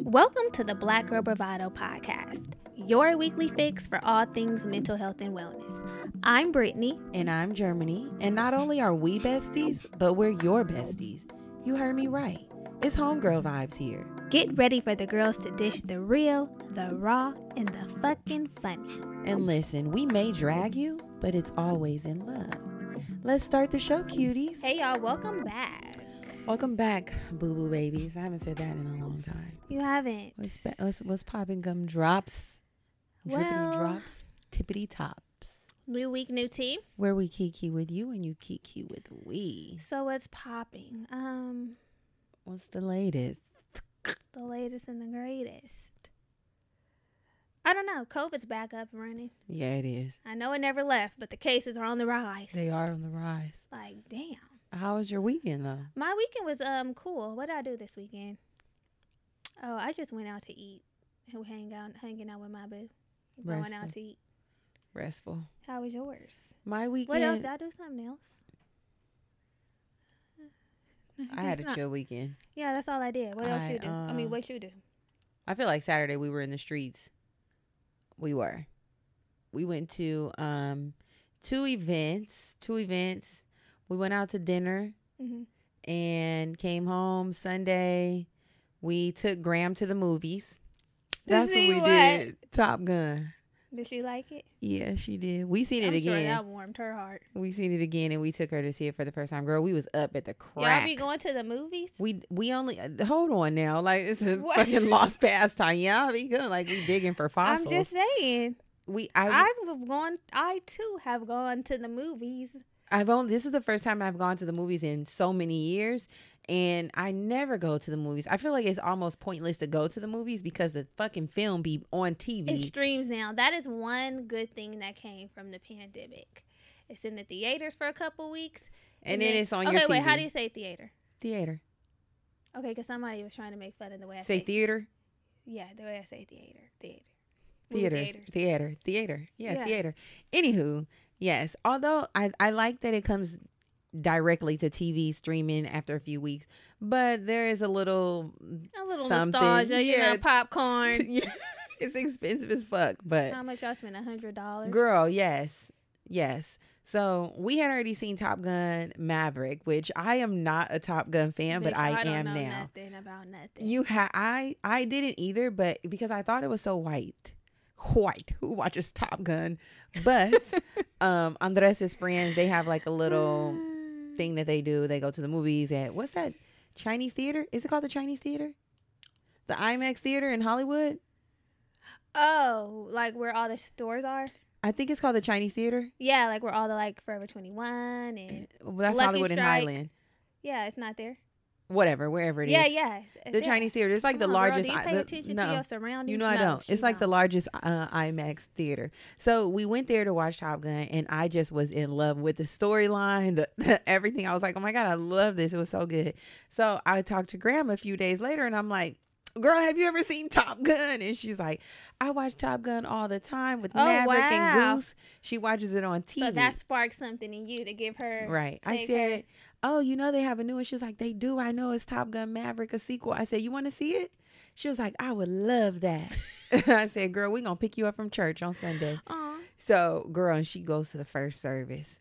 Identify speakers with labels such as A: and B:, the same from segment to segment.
A: Welcome to the Black Girl Bravado podcast, your weekly fix for all things mental health and wellness. I'm Brittany.
B: And I'm Germani. And not only are we besties, but we're your besties. You heard me right. It's homegirl vibes here.
A: Get ready for the girls to dish the real, the raw, and the fucking funny.
B: And listen, we may drag you, but it's always in love. Let's start the show, cuties.
A: Hey, y'all, welcome back.
B: Welcome back, boo boo babies. I haven't said that in a long time.
A: You haven't.
B: What's, ba- what's, what's popping gum drops? Drippity
A: Well-
B: drops, tippity tops.
A: New week, new tea.
B: Where we kiki with you and you kiki with we.
A: So what's popping? Um,
B: What's the latest?
A: the latest and the greatest. I don't know. COVID's back up and running.
B: Yeah, it is.
A: I know it never left, but the cases are on the rise.
B: They are on the rise.
A: Like, damn.
B: How was your weekend though?
A: My weekend was um cool. What did I do this weekend? Oh, I just went out to eat. Who hang out, hanging out with my boo, going out to eat.
B: Restful.
A: How was yours?
B: My weekend.
A: What else? Did I do something else?
B: I had a
A: not.
B: chill weekend.
A: Yeah, that's all I did. What else
B: I,
A: you do? I mean,
B: uh,
A: what you do?
B: I feel like Saturday we were in the streets. We were. We went to um two events. Two events. We went out to dinner
A: hmm
B: and came home Sunday. We took Graham to the movies. That's what we
A: what?
B: did. Top Gun.
A: Did she like it?
B: Yeah, she did. We seen it
A: I'm
B: again.
A: Sure that warmed her heart.
B: we seen it again, and we took her to see it for the first time. Girl, we was up at the
A: Y'all
B: crack.
A: be going to the movies?
B: We we only uh, hold on now, like it's a
A: What?
B: fucking lost pastime. Yeah, be good. Like we digging for fossils.
A: I'm just saying.
B: we I
A: I've gone. I too have gone to the movies.
B: I've only this is the first time I've gone to the movies in so many years, and I never go to the movies. I feel like it's almost pointless to go to the movies because the fucking film be on TV.
A: It streams now. That is one good thing that came from the pandemic. It's in the theaters for a couple weeks,
B: and then it's on
A: okay,
B: your TV.
A: wait. How do you say theater?
B: theater?
A: Okay, because somebody was trying to make fun of the way I
B: Say
A: say.
B: theater,
A: yeah, the way I say theater. Theater.
B: Theaters,
A: theaters.
B: theater, theater. Yeah,
A: Yeah.
B: theater. Anywho, yes. Although I I like that it comes directly to TV streaming after a few weeks, but there is a little
A: A little
B: something.
A: nostalgia, you
B: Yeah.
A: know, popcorn.
B: yeah, it's expensive as fuck, but
A: How much y'all spent? A hundred dollars.
B: girl, yes, yes. So we had already seen Top Gun Maverick, which I am not a Top Gun fan, but
A: Bitch, oh,
B: I,
A: don't
B: am now.
A: Nothing about nothing.
B: You ha I I didn't either, but because I thought it was so white. White. Who watches Top Gun? But um Andres' friends, they have like a little thing that they do. They go to the movies at what's that Chinese theater? Is it called the Chinese theater? The IMAX theater in Hollywood?
A: Oh, like where all the stores are?
B: I think it's called the Chinese theater.
A: Yeah, like where all the like Forever Twenty One and
B: Well, that's
A: Lucky
B: Hollywood and
A: Strike.
B: Highland.
A: yeah, it's not there.
B: Whatever, wherever it is.
A: yeah, yeah.
B: The
A: yeah.
B: Chinese theater. It's like
A: Come
B: the
A: on, girl,
B: largest.
A: do you pay
B: the-
A: attention
B: no.
A: to your surroundings?
B: You know I
A: No,
B: don't. It's like the
A: don't.
B: largest uh, IMAX theater. So we went there to watch Top Gun, and I just was in love with the storyline, the, the everything. I was like, oh my god, I love this. It was so good. So I talked to Grandma a few days later, and I'm like. Girl, have you ever seen Top Gun? And she's like, I watch Top Gun all the time with
A: Oh,
B: Maverick
A: wow.
B: and Goose. She watches it on TV.
A: So that sparked something in you to give her
B: Right. I said,
A: her-
B: Oh, you know they have a new one. She was like, They do. I know it's Top Gun Maverick, a sequel. I said, You want to see it? She was like, I would love that. I said, Girl, we gonna pick you up from church on Sunday.
A: Aw.
B: So, girl, and she goes to the first service.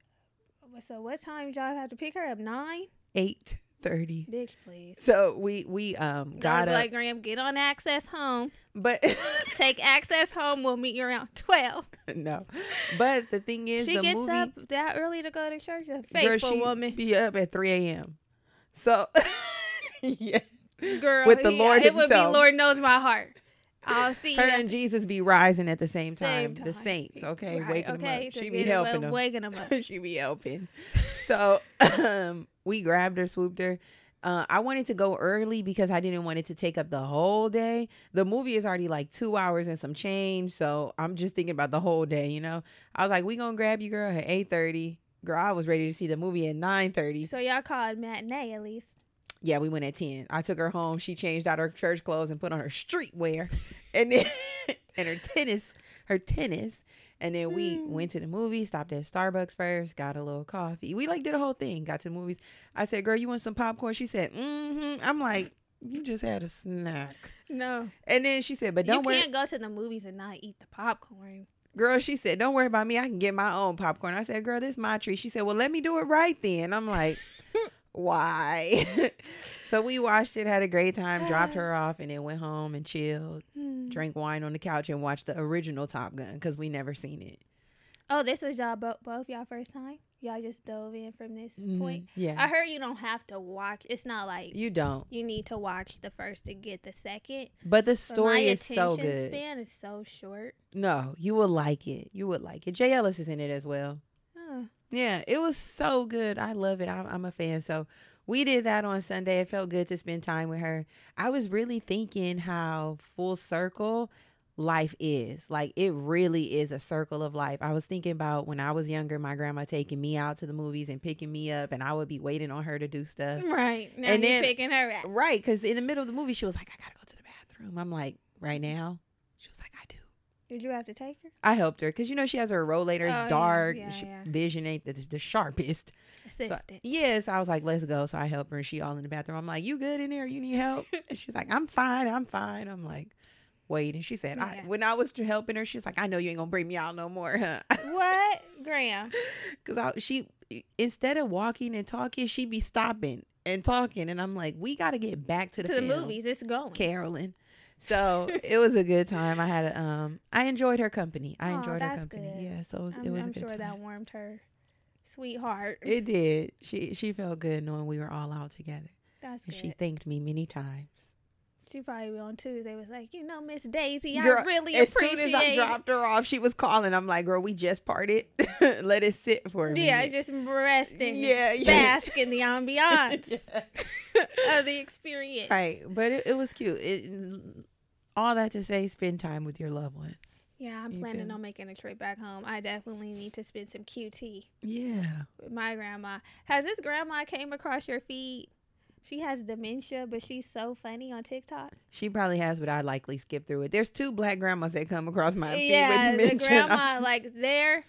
A: So what time did y'all have to pick her up? Nine?
B: Eight thirty.
A: Bitch, please.
B: So we we um got up,
A: like Graham, get on access home.
B: but
A: Take access home. We'll meet you around twelve.
B: no. But the thing is,
A: she
B: the
A: gets
B: movie,
A: up that early to go to church. A
B: girl,
A: faithful
B: she
A: woman.
B: be up at three a.m. So, yeah,
A: Girl,
B: with the
A: yeah,
B: Lord
A: it would be
B: himself.
A: Lord knows my heart. I'll see
B: her
A: you.
B: and Jesus be rising at the same time.
A: Same
B: The saints, okay,
A: Right,
B: waking
A: okay,
B: them up.
A: so
B: She be helping them.
A: waking them up.
B: she be helping. So um, we grabbed her, swooped her. Uh, I wanted to go early because I didn't want it to take up the whole day. The movie is already like two hours and some change, so I'm just thinking about the whole day. You know, I was like, "We gonna grab you, girl, at eight thirty. Girl, I was ready to see the movie at nine thirty.
A: So y'all called matinee at least.
B: Yeah, we went at ten. I took her home. She changed out her church clothes and put on her streetwear, and then and her tennis, her tennis. And then we
A: Hmm.
B: went to the movie, stopped at Starbucks first, got a little coffee. We like did a whole thing, got to the movies. I said, Girl, you want some popcorn? She said, Mm-hmm. I'm like, You just had a snack.
A: No,
B: And then she said, "But don't
A: you
B: worry, You
A: can't go to the movies and not eat the popcorn.
B: girl." She said, "Don't worry about me. I can get my own popcorn." I said, "Girl, this is my treat." She said, "Well, let me do it right then." I'm like, "Why?" so we watched it, had a great time, dropped her off, and then went home and chilled,
A: Hmm.
B: drank wine on the couch, and watched the original Top Gun because we never seen it.
A: Oh, this was y'all bo- both y'all first time. Y'all just dove in from this point.
B: Mhm. Yeah,
A: I heard you don't have to watch. It's not like
B: you don't.
A: you need to watch the first to get the second.
B: But the
A: But
B: story
A: my
B: is so good.
A: Span is so short.
B: No, you will like it. You would like it. Jay Ellis is in it as well. Yeah, it was so good. I love it. I'm, I'm a fan. So we did that on Sunday. It felt good to spend time with her. I was really thinking how full circle life is. Like it really is a circle of life. I was thinking about when I was younger, my grandma taking me out to the movies and picking me up, and I would be waiting on her to do stuff.
A: right. Now
B: And then-
A: picking her up.
B: Right, because in the middle of the movie, she was like, "I gotta go to the bathroom." I'm like, "Right now?" She was like, "I do."
A: Did you have to take her?
B: I helped her because you know she has her rollator. It's
A: Oh,
B: dark.
A: yeah,
B: Sh-
A: yeah.
B: Vision ain't the, the sharpest. So,
A: Assistant.
B: yes, I was like, let's go. So I helped her and she all in the bathroom. I'm like, you good in there? You need help? and she's like, I'm fine. I'm fine. I'm like, wait. And she said, I, when I was helping her, she's like, I know you ain't gonna bring me out no more, huh?
A: what, Graham?
B: Cause she, instead of walking and talking, she'd be stopping and talking. And I'm like, we got to get back to the,
A: To the
B: film,
A: movies, it's going.
B: Carolyn. So it was a good time. I had a, um, I enjoyed her company. I enjoyed her company.
A: good.
B: Yeah. So it was,
A: I'm,
B: it was
A: I'm
B: a good
A: sure
B: time.
A: that warmed her sweetheart.
B: It did. She she felt good knowing we were all out together,
A: That's
B: and
A: good.
B: she thanked me many times.
A: She probably on Tuesday was like, you know, Miss Daisy, I
B: Girl,
A: really
B: as
A: appreciate.
B: soon as I dropped her off, she was calling. I'm like, "Girl, we just parted. Let it sit for a minute.
A: yeah,
B: minute."
A: just rest and
B: Yeah, yeah.
A: bask in the ambiance
B: Yeah.
A: of the experience.
B: Right, but it, it was cute. It, all that to say, spend time with your loved ones.
A: Yeah, I'm
B: You
A: planning
B: feel
A: on making a trip back home. I definitely need to spend some QT
B: Yeah.
A: with my grandma. Has this grandma came across your feed? She has dementia, but she's so funny on TikTok.
B: She probably has, but I likely skip through it. There's two black grandmas that come across my feed
A: yeah,
B: with
A: the grandma, like they're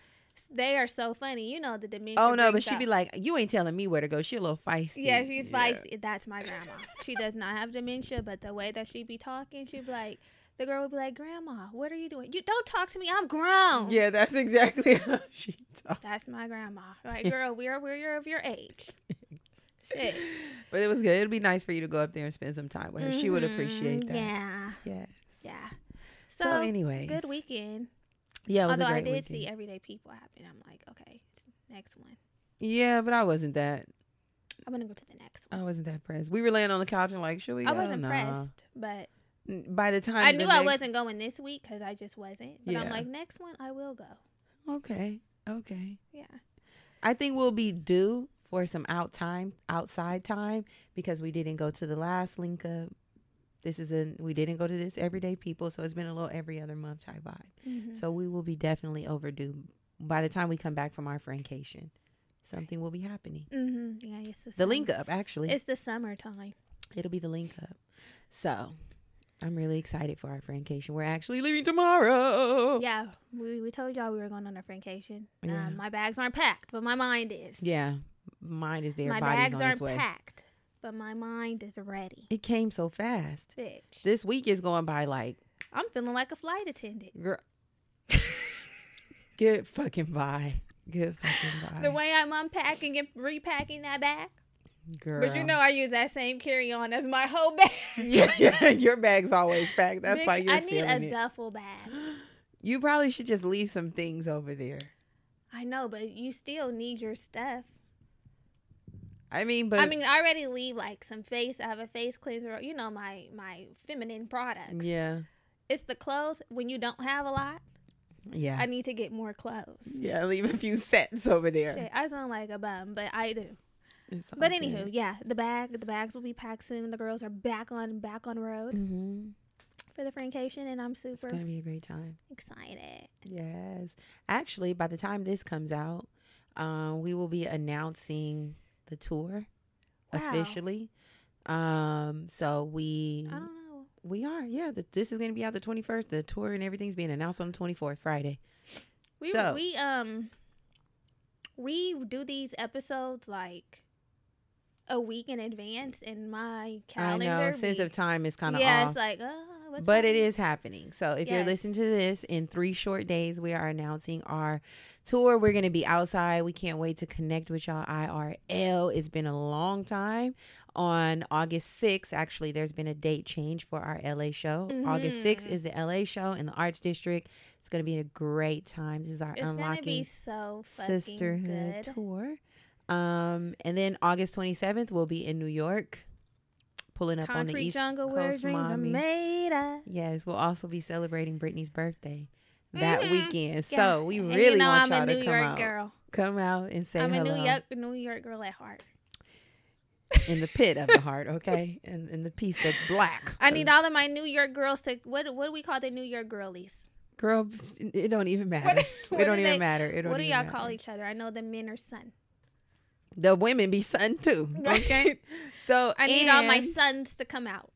A: they are so funny. You know the dementia.
B: oh no, but she'd be like, "You ain't telling me where to go." She a little feisty.
A: Yeah, she's feisty. That's my grandma. she does not have dementia, but the way that she'd be talking, she'd be like, the girl would be like, "Grandma, what are you doing? You don't talk to me. I'm grown."
B: Yeah, that's exactly how she talks.
A: That's my grandma. Like, girl, we're we're of your age. Shit.
B: But it was good. It'd be nice for you to go up there and spend some time with her. She would
A: Mhm.
B: appreciate that.
A: Yeah,
B: Yes.
A: yeah.
B: So,
A: So,
B: anyways,
A: good weekend.
B: Yeah, it was
A: Although
B: a
A: I did see everyday people happen. I'm like, okay, next one.
B: Yeah, but I wasn't that.
A: I'm gonna go to the next one.
B: I wasn't that pressed. We were laying on the couch and like, should we go?
A: I wasn't
B: Nah.
A: pressed, but
B: By the time
A: I
B: the
A: knew I wasn't going this week because I just wasn't. But
B: Yeah.
A: I'm like, next one I will go.
B: Okay. Okay.
A: Yeah.
B: I think we'll be due for some out time, outside time, because we didn't go to the last link up. This is a we didn't go to this everyday people, so it's been a little every other month type vibe.
A: Mhm.
B: So we will be definitely overdue by the time we come back from our francation. Something will be happening.
A: Mhm. Yeah, it's the,
B: The link up, actually,
A: It's the summertime.
B: it'll be the link up. So I'm really excited for our francation. We're actually leaving tomorrow.
A: Yeah, we, we told y'all we were going on a francation.
B: Yeah.
A: Um, my bags aren't packed, but my mind is.
B: Yeah, mine is there.
A: my
B: body's
A: bags
B: on
A: aren't
B: its way.
A: packed, but my mind is ready.
B: It came so fast.
A: Bitch,
B: This week is going by like
A: I'm feeling like a flight attendant.
B: girl. Good fucking vibe. Good fucking vibe.
A: The way I'm unpacking and repacking that bag.
B: girl.
A: But you know, I use that same carry on as my whole bag.
B: yeah, yeah, your bag's always packed. That's
A: Bitch,
B: why you're
A: I need a
B: it.
A: duffel bag.
B: You probably should just leave some things over there.
A: I know, but you still need your stuff.
B: I mean, but
A: I mean, I already leave like some face. I have a face cleanser. You know, my my feminine products.
B: yeah,
A: It's the clothes. When you don't have a lot,
B: yeah,
A: I need to get more clothes.
B: yeah. Leave a few sets over there.
A: Shit, I sound like a bum, but I do. But anywho, yeah, the bag, the bags will be packed soon. The girls are back on back on road
B: Mhm.
A: for the francation, and I'm super.
B: it's gonna be a great time.
A: excited.
B: Yes, actually, by the time this comes out, um, we will be announcing the tour
A: Wow.
B: officially. Um, so we
A: I don't know.
B: we are yeah. The, this is gonna be out the twenty first. The tour and everything's being announced on the twenty fourth, Friday.
A: We
B: So-
A: we um we do these episodes like a week in advance in my calendar.
B: I know sense of time is kind of
A: yeah,
B: off.
A: it's like, uh, what's
B: but it
A: happening?
B: is happening. So if you're listening to this in three short days, we are announcing our tour. We're going to be outside. We can't wait to connect with y'all IRL. It's been a long time. On August 6th, actually, there's been a date change for our LA show. August 6th
A: Mhm.
B: is the LA show in the Arts District. It's going to be a great time. This is our
A: It's
B: Unlocking
A: so
B: Sisterhood
A: good.
B: tour. Um, and then August 27th, we'll be in New York, pulling up on the East
A: jungle where
B: Coast,
A: dreams
B: mommy.
A: are made of.
B: Yes, we'll also be celebrating Brittany's birthday that
A: Mhm.
B: weekend.
A: Yeah.
B: So we really
A: you know
B: want
A: I'm
B: y'all
A: a New
B: to come
A: York
B: out,
A: girl.
B: come out and say
A: I'm
B: hello
A: a New York New York girl at heart.
B: in the pit of the heart, okay, and in the piece that's black.
A: I need all of my New York girls to what what do we call the New York girlies?
B: girl. It don't even matter.
A: what
B: it don't even
A: they-
B: matter. It don't
A: What do y'all
B: matter.
A: call each other? I know the men are son.
B: The women be son too. Okay, so
A: I need all my sons to come out.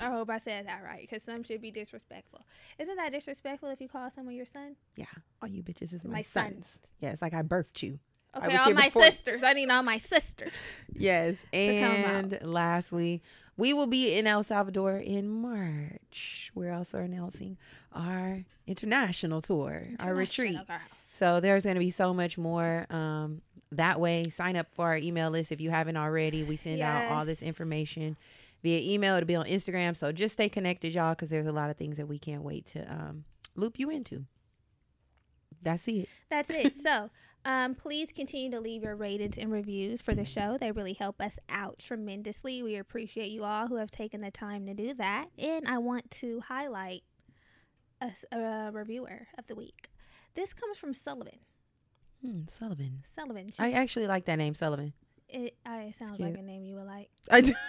A: I hope I said that right because some should be disrespectful. Isn't that disrespectful if you call someone your son?
B: Yeah, all you bitches is my,
A: My
B: sons.
A: sons.
B: Yeah, it's like I birthed you.
A: Okay, all my
B: before-
A: sisters. I need all my sisters.
B: Yes. And lastly, we will be in El Salvador in March. We're also announcing our international tour, our retreat.
A: Girls.
B: So there's going to be so much more um, that way. Sign up for our email list if you haven't already. We send out all this information via email. It'll be on Instagram. So just stay connected, y'all, because there's a lot of things that we can't wait to um, loop you into. That's it.
A: That's it. so, um, please continue to leave your ratings and reviews for the show. They really help us out tremendously. We appreciate you all who have taken the time to do that. And I want to highlight a reviewer of the week. This comes from Sullivan.
B: Hmm, Sullivan.
A: Sullivan.
B: I actually like that name, Sullivan.
A: it, uh, it sounds like a name you would like.
B: I do.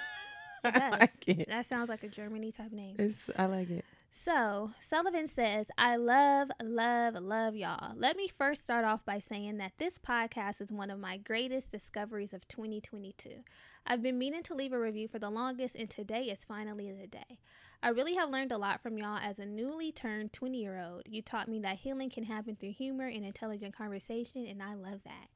A: It
B: I
A: does.
B: like it.
A: That sounds like a Germani type name.
B: It's, I like it.
A: So, Sullivan says, I love, love, love y'all. Let me first start off by saying that this podcast is one of my greatest discoveries of 2022. I've been meaning to leave a review for the longest, and today is finally the day. I really have learned a lot from y'all as a newly turned 20 year old. You taught me that healing can happen through humor and intelligent conversation, and I love that.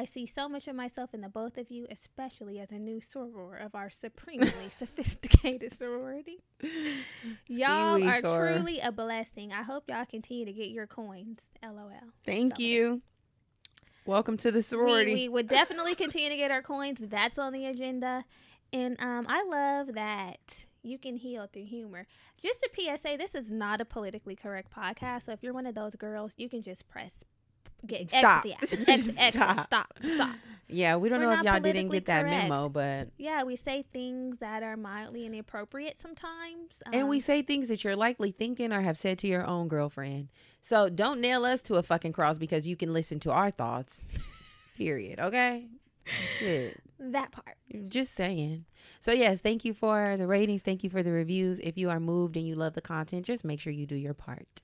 A: I see so much of myself in the both of you, especially as a new soror of our supremely sophisticated sorority. Y'all are
B: soror.
A: truly a blessing. I hope y'all continue to get your coins. LOL.
B: Thank
A: Sullivan.
B: you. Welcome to the
A: We,
B: sorority.
A: we would definitely continue to get our coins. That's on the agenda. And um, I love that you can heal through humor. Just a PSA, this is not a politically correct podcast. So if you're one of those girls, you can just press get
B: Stop.
A: Exit, the app. Exit, exit,
B: Stop.
A: stop. Stop.
B: yeah, we don't
A: We're
B: know if y'all didn't get that
A: correct.
B: memo, but
A: Yeah, we say things that are mildly inappropriate sometimes.
B: and we
A: Um,
B: say things that you're likely thinking or have said to your own girlfriend. So don't nail us to a fucking cross because you can listen to our thoughts. Period. Okay. Shit.
A: that part.
B: Just saying. So yes, thank you for the ratings. Thank you for the reviews. If you are moved and you love the content, just make sure you do your part.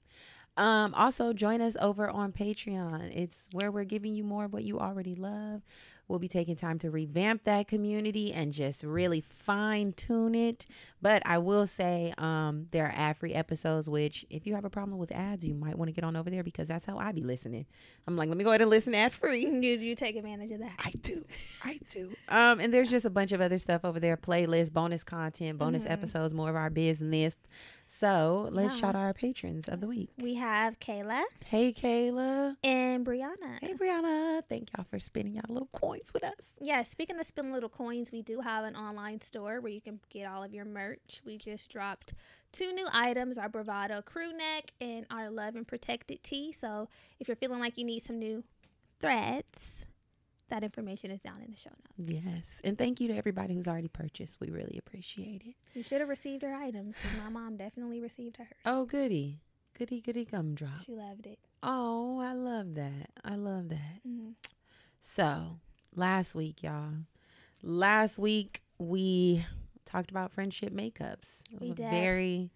B: Um, also join us over on Patreon. It's where we're giving you more of what you already love. We'll be taking time to revamp that community and just really fine tune it. But I will say, um, there are ad free episodes, which if you have a problem with ads, you might want to get on over there because that's how I be listening. I'm like, let me go ahead and listen ad free.
A: You you take advantage of that.
B: I do. I do. Um, and there's just a bunch of other stuff over there playlist, bonus content, bonus
A: Mhm.
B: episodes, more of our business. So let's
A: Yeah.
B: shout out our patrons of the week.
A: We have Kayla
B: Hey, Kayla.
A: and Brianna.
B: Hey, Brianna. Thank y'all for spending y'all little coins with us.
A: Yeah, speaking of spending little coins, we do have an online store where you can get all of your merch. We just dropped two new items our Bravado crew neck and our Love and Protected tee. So if you're feeling like you need some new threads, that information is down in the show notes.
B: Yes. And thank you to everybody who's already purchased. We really appreciate it.
A: You should have received your items because my mom definitely received hers.
B: Oh, goody. Goody, goody gumdrop.
A: She loved it.
B: Oh, I love that. I love that.
A: Mhm.
B: So, last week, y'all. Last week we talked about friendship makeups. It was
A: We
B: a
A: did.
B: very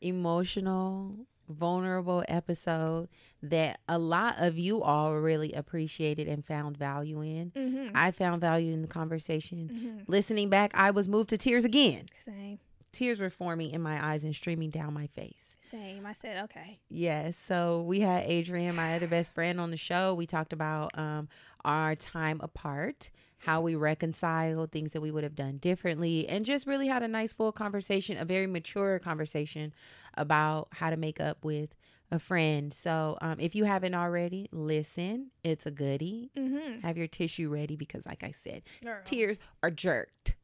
B: emotional, vulnerable episode that a lot of you all really appreciated and found value in.
A: Mhm.
B: I found value in the conversation.
A: Mhm.
B: Listening back, I was moved to tears again.
A: Same.
B: Tears were forming in my eyes and streaming down my face.
A: Same. I said, okay.
B: Yes. So we had Adrienne, my other best friend, on the show. We talked about um, our time apart, how we reconciled things that we would have done differently, and just really had a nice, full conversation, a very mature conversation about how to make up with a friend. So um, if you haven't already, listen. It's a goodie.
A: Mm-hmm.
B: Have your tissue ready because, like I said, tears are jerked.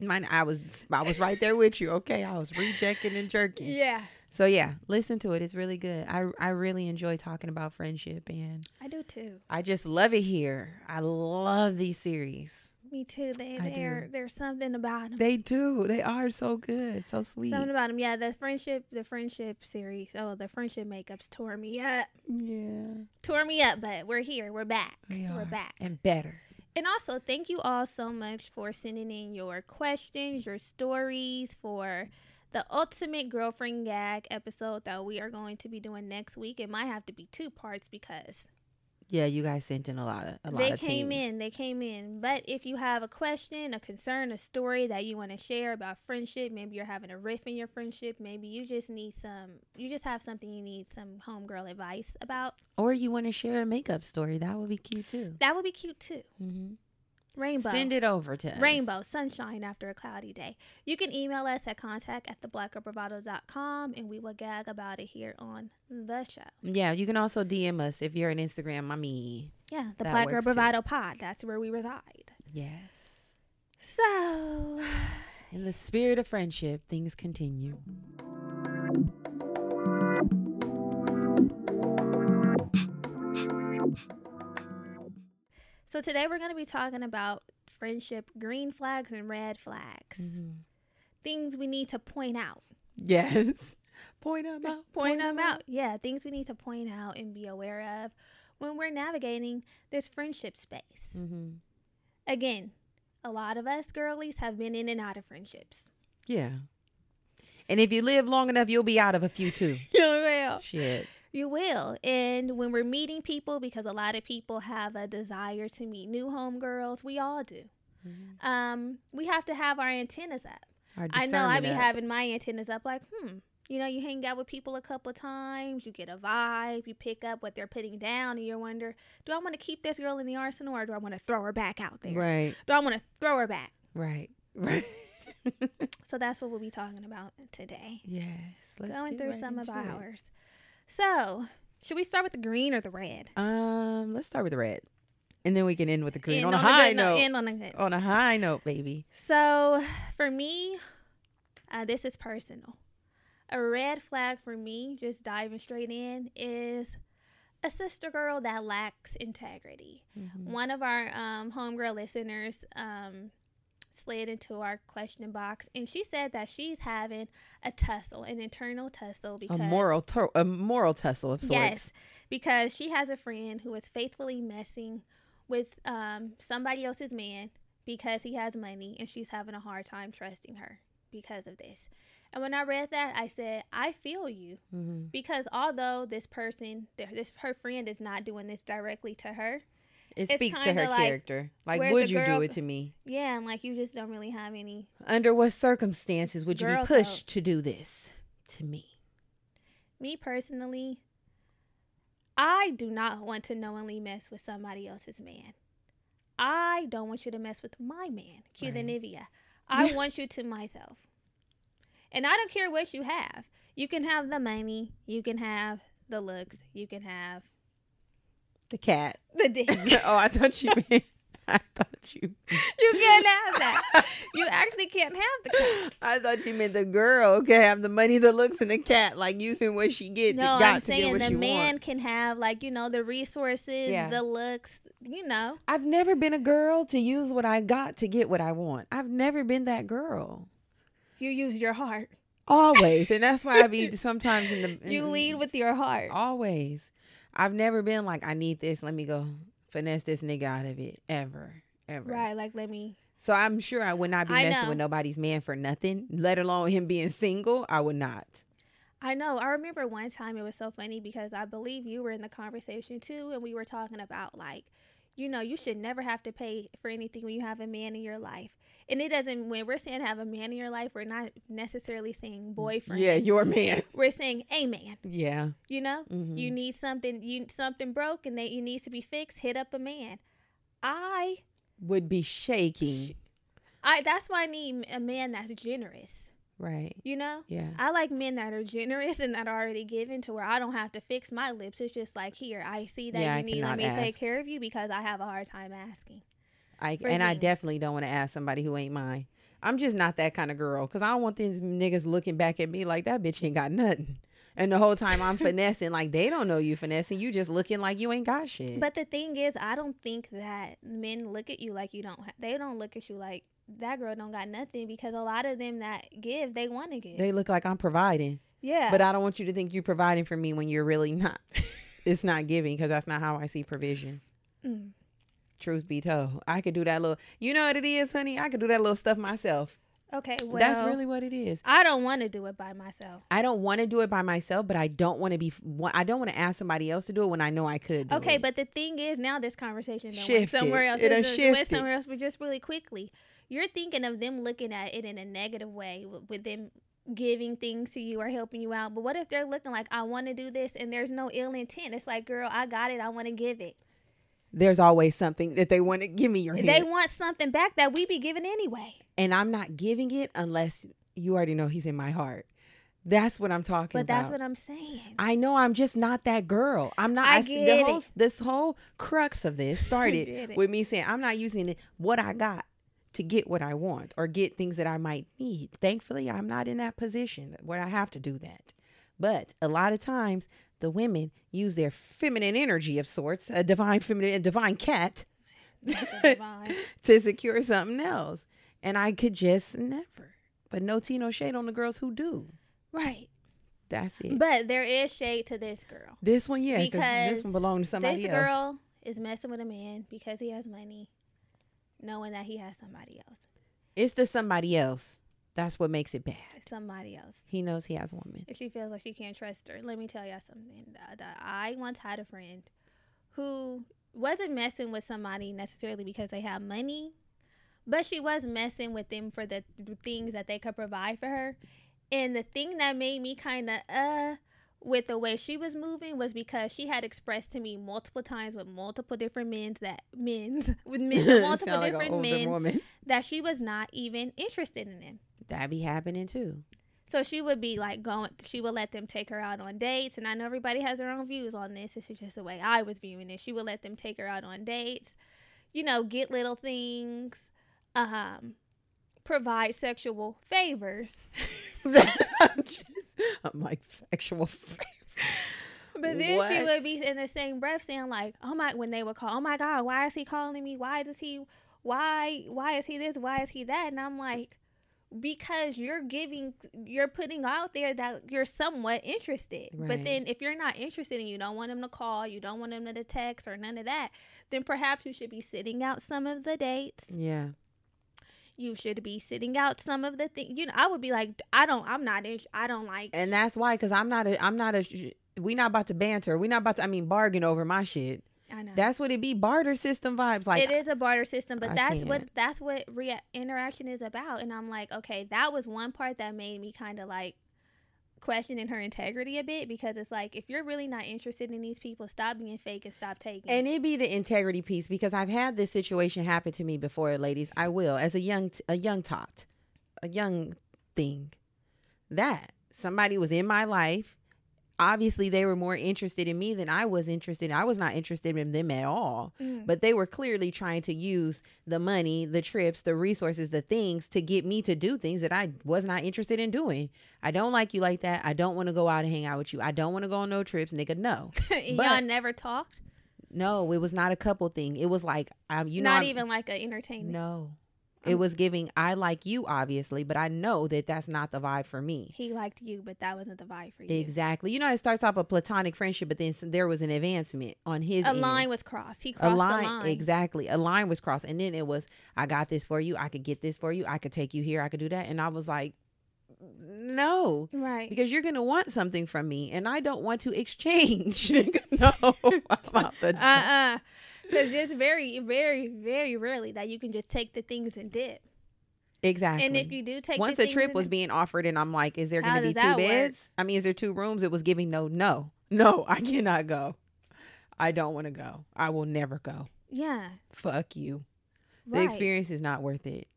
B: Mine, I was, I was right there with you. Okay, I was rejecting and jerking.
A: Yeah.
B: So yeah, listen to it. It's really good. I I really enjoy talking about friendship and
A: I do too.
B: I just love it here. I love these series.
A: Me too. They
B: I
A: they're
B: do.
A: there's something about them.
B: They do. They are so good. So sweet.
A: Something about them. Yeah, the friendship the friendship series. Oh, the friendship makeups tore me up.
B: yeah.
A: Tore me up, but we're here. We're back. We're
B: are.
A: back.
B: And better.
A: And also, thank you all so much for sending in your questions, your stories for the ultimate girlfriend gag episode that we are going to be doing next week. It might have to be two parts because
B: Yeah, you guys sent in a lot of a lot
A: they
B: of
A: came
B: teams.
A: in. They came in. But if you have a question, a concern, a story that you want to share about friendship, maybe you're having a riff in your friendship, maybe you just need some, you just have something you need some homegirl advice about,
B: Or you want to share a makeup story? That would be cute too.
A: that would be cute too.
B: Mm-hmm.
A: Rainbow.
B: Send it over to us.
A: Rainbow, sunshine after a cloudy day. You can email us at contact at theblackgirlbravado.com and we will gag about it here on the show.
B: Yeah, you can also DM us if you're on Instagram. Mommy.
A: Yeah, the
B: That
A: Black Girl
B: works, too.
A: Bravado Pod. That's where we reside.
B: Yes.
A: So,
B: In the spirit of friendship, things continue.
A: So today we're going to be talking about friendship green flags and red flags.
B: Mm-hmm.
A: Things we need to point out.
B: Yes. Point them out.
A: Point them out. Yeah, things we need to point out and be aware of when we're navigating this friendship space.
B: Mm-hmm.
A: Again, a lot of us girlies have been in and out of friendships.
B: Yeah. And if you live long enough, you'll be out of a few too.
A: You will.
B: Shit.
A: You will. And when we're meeting people, because a lot of people have a desire to meet new homegirls, we all do.
B: Mm-hmm.
A: Um, we have to have our antennas up.
B: Our
A: I know I be
B: up.
A: having my antennas up like, hmm, you know, you hang out with people a couple of times, you get a vibe, you pick up what they're putting down, and you wonder, do I want to keep this girl in the arsenal or do I want to throw her back out there?
B: Right.
A: Do I want to throw her back?
B: Right. Right.
A: So that's what we'll be talking about today.
B: yes. Let's
A: Going through
B: right
A: some of
B: it.
A: So, should we start with the green or the red?
B: Um, let's start with the red, and then we can end with the green
A: End
B: on a high
A: note,
B: note.
A: End on a good.
B: On a high note, baby.
A: So, for me, uh, this is personal. A red flag for me, just diving straight in, is a sister girl that lacks integrity.
B: Mhm.
A: One of our um, homegirl listeners um, slid into our question box, and she said that she's having a tussle, an internal tussle, because A
B: moral, tur- a moral tussle of sorts.
A: Yes, because she has a friend who is faithfully messing with um, somebody else's man because he has money, and she's having a hard time trusting her because of this. And when I read that, I said, I feel you
B: Mm-hmm.
A: because although this person, this her friend, is not doing this directly to her,
B: It speaks to her
A: like,
B: character. Like, would you
A: girl-
B: do it to me?
A: yeah, and like you just don't really have any.
B: Under what circumstances would you be pushed to do this to me?
A: Me personally, I do not want to knowingly mess with somebody else's man. I don't want you to mess with my man. Cue the Nivea. I
B: Yeah.
A: want you to myself. And I don't care what you have. You can have the money, you can have the looks, you can have
B: The cat.
A: the dick.
B: oh, I thought you meant. I thought you.
A: you can't have that. You actually can't have the cat.
B: I thought you meant the girl can have the money, the looks, and the cat, like using what she get.
A: No, I'm saying the man
B: Want.
A: can have like, you know, the resources,
B: Yeah.
A: the looks, you know.
B: I've never been a girl to use what I got to get what I want. I've never been that girl.
A: You use your heart.
B: Always, and that's why I be sometimes in the. in
A: You lead with your heart.
B: Always, I've never been like I need this. Let me go finesse this nigga out of it. Ever, ever.
A: Right, like let me
B: So I'm sure I would not be
A: I
B: messing
A: know.
B: with nobody's man for nothing, let alone him being single. I would not.
A: I know. I remember one time it was so funny because I believe you were in the conversation too, and we were talking about like you know, you should never have to pay for anything when you have a man in your life. And it doesn't when we're saying have a man in your life, we're not necessarily saying boyfriend.
B: Yeah, your man.
A: We're saying a man.
B: Yeah.
A: You know?
B: Mhm.
A: You need something you something broke and that you needs to be fixed, hit up a man. I
B: Would be shaking.
A: I that's why I need a man that's generous.
B: Right.
A: You know?
B: Yeah.
A: I like men that are generous and that are already given to where I don't have to fix my lips. It's just like here, I see that
B: Yeah, I
A: you need let me take care of you because I have a hard time asking.
B: I and I definitely don't want to ask somebody who ain't mine. I'm just not that kind of girl because I don't want these niggas looking back at me like that bitch ain't got nothing. And the whole time I'm finessing, like they don't know you finessing. You just looking like you ain't got shit.
A: But the thing is, I don't think that men look at you like you don't. Ha- they don't look at you like that girl don't got nothing because a lot of them that give, they want to give.
B: they look like I'm providing.
A: yeah.
B: But I don't want you to think you're providing for me when you're really not. it's not giving because that's not how I see provision.
A: Mm.
B: Truth be told, I could do that little. You know what it is, honey? I could do that little stuff myself.
A: Okay. Well,
B: that's really what it is.
A: I don't want to do it by myself.
B: I don't want to do it by myself, but I don't want to be. I don't want to ask somebody else to do it when I know I could. Do
A: Okay,
B: it.
A: but the thing is, now this conversation done went
B: Shifted.
A: somewhere else.
B: It
A: It went
B: shifted.
A: somewhere else, but just really quickly, you're thinking of them looking at it in a negative way with, them giving things to you or helping you out. But what if they're looking like, I want to do this, and there's no ill intent? It's like, girl, I got it. I want to give it.
B: there's always something that they want to give me your
A: They want something back that we be giving anyway.
B: and I'm not giving it unless you already know he's in my heart. That's what I'm talking
A: But
B: about.
A: But that's what I'm saying.
B: I know I'm just not that girl. I'm not.
A: I
B: I
A: get
B: the
A: it.
B: this whole crux of this started with me saying I'm not using it, what I got to get what I want or get things that I might need. Thankfully, I'm not in that position where I have to do that. But a lot of times, the women use their feminine energy of sorts, a divine feminine, a divine cat,
A: Divine.
B: to secure something else, and I could just never. But no tea, no shade on the girls who do.
A: right.
B: That's it.
A: But there is shade to this girl.
B: this one, yeah, because this one belongs to somebody
A: this
B: else.
A: This girl is messing with a man because he has money, knowing that he has somebody else.
B: It's the somebody else. That's what makes it bad.
A: Somebody else.
B: He knows he has a woman.
A: If she feels like she can't trust her, let me tell y'all something. I once had a friend who wasn't messing with somebody necessarily because they have money, but she was messing with them for the, the things that they could provide for her. And the thing that made me kind of uh with the way she was moving was because she had expressed to me multiple times with multiple different men's that men's with men, with multiple
B: like
A: different men
B: woman.
A: that she was not even interested in them.
B: That be happening too.
A: So she would be like going, she would let them take her out on dates. And I know everybody has their own views on this. This is just the way I was viewing it. She would let them take her out on dates, you know, get little things, um, provide sexual favors.
B: I'm, like sexual.
A: But then she would be in the same breath saying like, "Oh my!" When they would call, "Oh my God, why is he calling me? Why does he? Why? Why is he this? Why is he that?" And I'm like, because you're giving, you're putting out there that you're somewhat interested. But then if you're not interested and you don't want him to call, you don't want him to text or none of that, then perhaps you should be sitting out some of the dates.
B: Yeah.
A: You should be sitting out some of the things. You know, I would be like, I don't, I'm not, in, I don't like.
B: And that's why, because I'm not a, I'm not a, we not about to banter. We not about to, I mean, bargain over my shit.
A: I know.
B: That's what it be. Barter system vibes. Like,
A: it is a barter system, but
B: I
A: that's what
B: can't.
A: that's what rea- interaction is about. And I'm like, okay, that was one part that made me kind of like questioning her integrity a bit because it's like if you're really not interested in these people, stop being fake and stop taking.
B: and it be the integrity piece because I've had this situation happen to me before, ladies. I will as a young a young tot, a young thing. That somebody was in my life. Obviously, they were more interested in me than I was interested. I was not interested in them at all.
A: Mm.
B: But they were clearly trying to use the money, the trips, the resources, the things to get me to do things that I was not interested in doing. I don't like you like that. I don't want to go out and hang out with you. I don't want to go on no trips, nigga. No. But-
A: y'all never talked.
B: No, it was not a couple thing. It was like um, you know,
A: not
B: I'm-
A: even like an entertainment.
B: No, it was giving. I like you, obviously, but I know that that's not the vibe for me.
A: He liked you, but that wasn't the vibe for you.
B: Exactly. You know, it starts off a platonic friendship, but then there was an advancement on his
A: A
B: end.
A: line was crossed. He
B: a
A: crossed
B: line,
A: the line.
B: exactly. A line was crossed, and then it was, I got this for you. I could get this for you. I could take you here. I could do that, and I was like, no,
A: Right.
B: because you're gonna want something from me, and I don't want to exchange. No, I'm out the
A: Uh uh Because it's very, very, very rarely that you can just take the things and dip.
B: Exactly.
A: And if you do take
B: once a trip was being offered, and I'm like, is there going to be two
A: that work?
B: beds? I mean, is there two rooms? It was giving no, no, no. I cannot go. I don't want to go. I will never go.
A: yeah,
B: Fuck you. The experience is not worth it.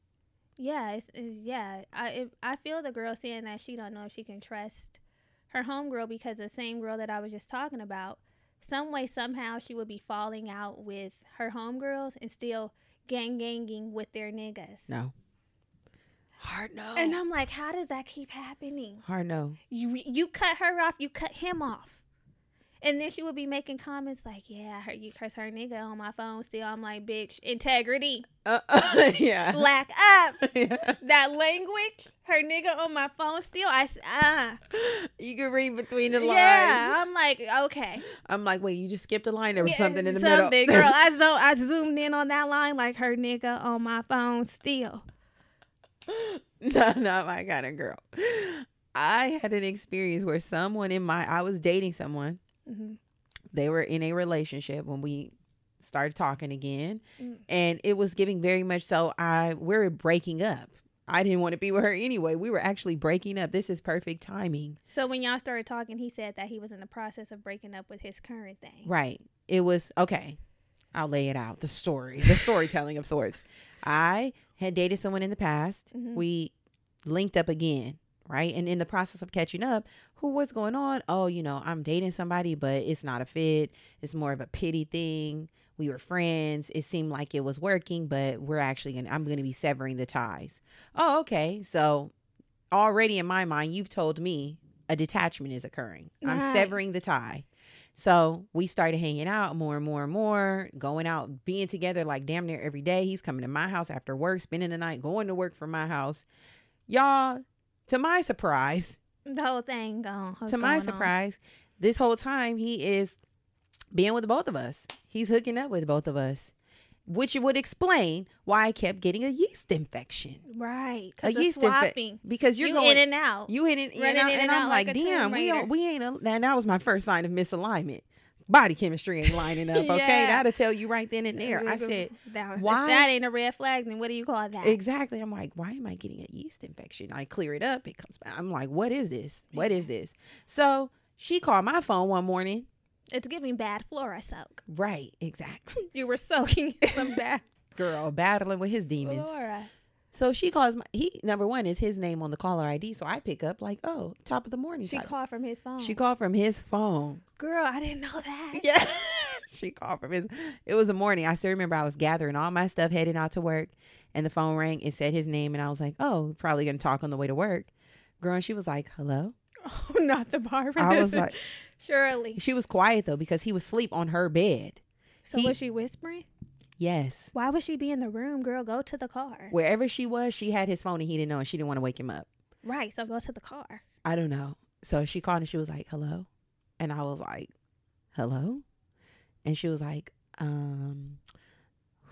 A: Yeah, it's, it's yeah. I if, I feel the girl saying that she don't know if she can trust her homegirl because the same girl that I was just talking about, some way somehow she would be falling out with her homegirls and still gang ganging with their niggas.
B: No. Hard no.
A: And I'm like, how does that keep happening?
B: Hard no.
A: You you cut her off, you cut him off. And then she would be making comments like, "Yeah, I heard you curse her nigga on my phone." Still, I'm like, "Bitch, integrity,
B: Uh, yeah.
A: black up."
B: yeah.
A: that language, her nigga on my phone still. I ah
B: You can read between the lines.
A: yeah. I'm like okay,
B: I'm like, wait, you just skipped a line. There was
A: Yeah,
B: something in the
A: something,
B: middle.
A: girl. I zo- I zoomed in on that line like her nigga on my phone still.
B: no, not my kind of girl. I had an experience where someone in my, I was dating someone.
A: hmm
B: They were in a relationship when we started talking again,
A: Mm.
B: and it was giving very much so. I we're breaking up. I didn't want to be with her anyway. We were actually breaking up. This is perfect timing.
A: So when y'all started talking, he said that he was in the process of breaking up with his current thing.
B: Right. It was okay. I'll lay it out. The story, the storytelling of sorts. I had dated someone in the past.
A: Mhm.
B: We linked up again, right? And in the process of catching up, who was going on? Oh, you know, I'm dating somebody, but it's not a fit. It's more of a pity thing. We were friends. It seemed like it was working, but we're actually gonna I'm gonna be severing the ties. Oh, okay. So already in my mind, you've told me a detachment is occurring. I'm severing the tie. So we started hanging out more and more and more, going out, being together like damn near every day. He's coming to my house after work, spending the night, going to work from my house. Y'all, to my surprise,
A: The whole thing gone.
B: to my surprise, this whole time he is being with both of us. He's hooking up with both of us, which would explain why I kept getting a yeast infection.
A: right?
B: A
A: Because
B: yeast infec-
A: swapping.
B: Because you're
A: you
B: going
A: in and out.
B: you hit it, and, out,
A: in
B: and
A: and
B: I'm like,
A: like
B: damn, we don't, we ain't. a- And that was my first sign of misalignment. Body chemistry ain't lining up. Okay,
A: Yeah.
B: that'll tell you right then and there. I said,
A: that,
B: why-
A: If that ain't a red flag, then what do you call that?
B: exactly. I'm like, why am I getting a yeast infection? I clear it up. It comes back. I'm like, what is this? What is this? So she called my phone one morning.
A: It's giving bad flora soak.
B: Right, exactly.
A: You were soaking some bad
B: Girl, battling with his demons.
A: flora.
B: So she calls my he number one is his name on the caller ID. So I pick up like, oh, top of the morning.
A: She
B: type.
A: called from his phone.
B: She called from his phone.
A: Girl, I didn't know that.
B: Yeah. she called from his it was a morning. I still remember I was gathering all my stuff heading out to work and the phone rang. It said his name and I was like, Oh, probably gonna talk on the way to work. Girl, and she was like, Hello?
A: Oh, not the barber.
B: I was like
A: surely.
B: she was quiet though because he was asleep on her bed.
A: So
B: he-
A: was she whispering?
B: Yes.
A: Why would she be in the room, girl? Go to the car.
B: Wherever she was, she had his phone and he didn't know and she didn't want to wake him up.
A: Right. So go to the car.
B: I don't know. So she called and she was like, "Hello," and I was like, "Hello," and she was like, "Um,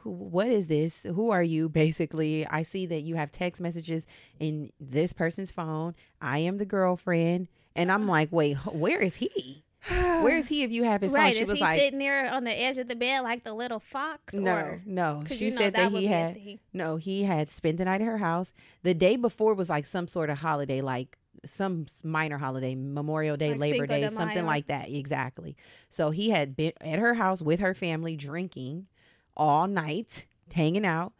B: what is this? Who are you?" Basically, I see that you have text messages in this person's phone. I am the girlfriend, and I'm like, "Wait, where is he? Where is he? If you have his
A: right.
B: phone?" She
A: Is
B: was
A: he
B: like,
A: sitting there on the edge of the bed like the little fox?
B: "No,
A: Or,
B: no." She
A: you know
B: said that,
A: would
B: he had no, he had spent the night at her house. The day before was like some sort of holiday, like some minor holiday, Memorial Day,
A: Like
B: Labor Day, something
A: Mayo.
B: like that. Exactly. So he had been at her house with her family drinking all night, hanging out,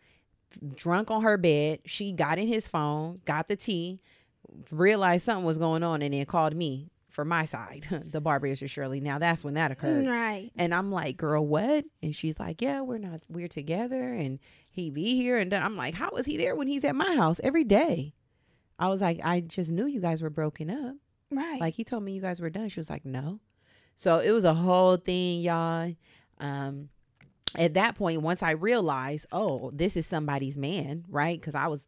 B: drunk on her bed. She got in his phone, got the tea, realized something was going on, and then called me for my side, the barber Shirley. Now that's when that occurred.
A: Right.
B: And I'm like, girl, what? And she's like, yeah, we're not, we're together and he be here. And then I'm like, how is he there when he's at my house every day? I was like, I just knew you guys were broken up.
A: Right.
B: Like he told me you guys were done. She was like, no. So it was a whole thing, y'all. Um, at that point, once I realized, oh, this is somebody's man, right? Because I was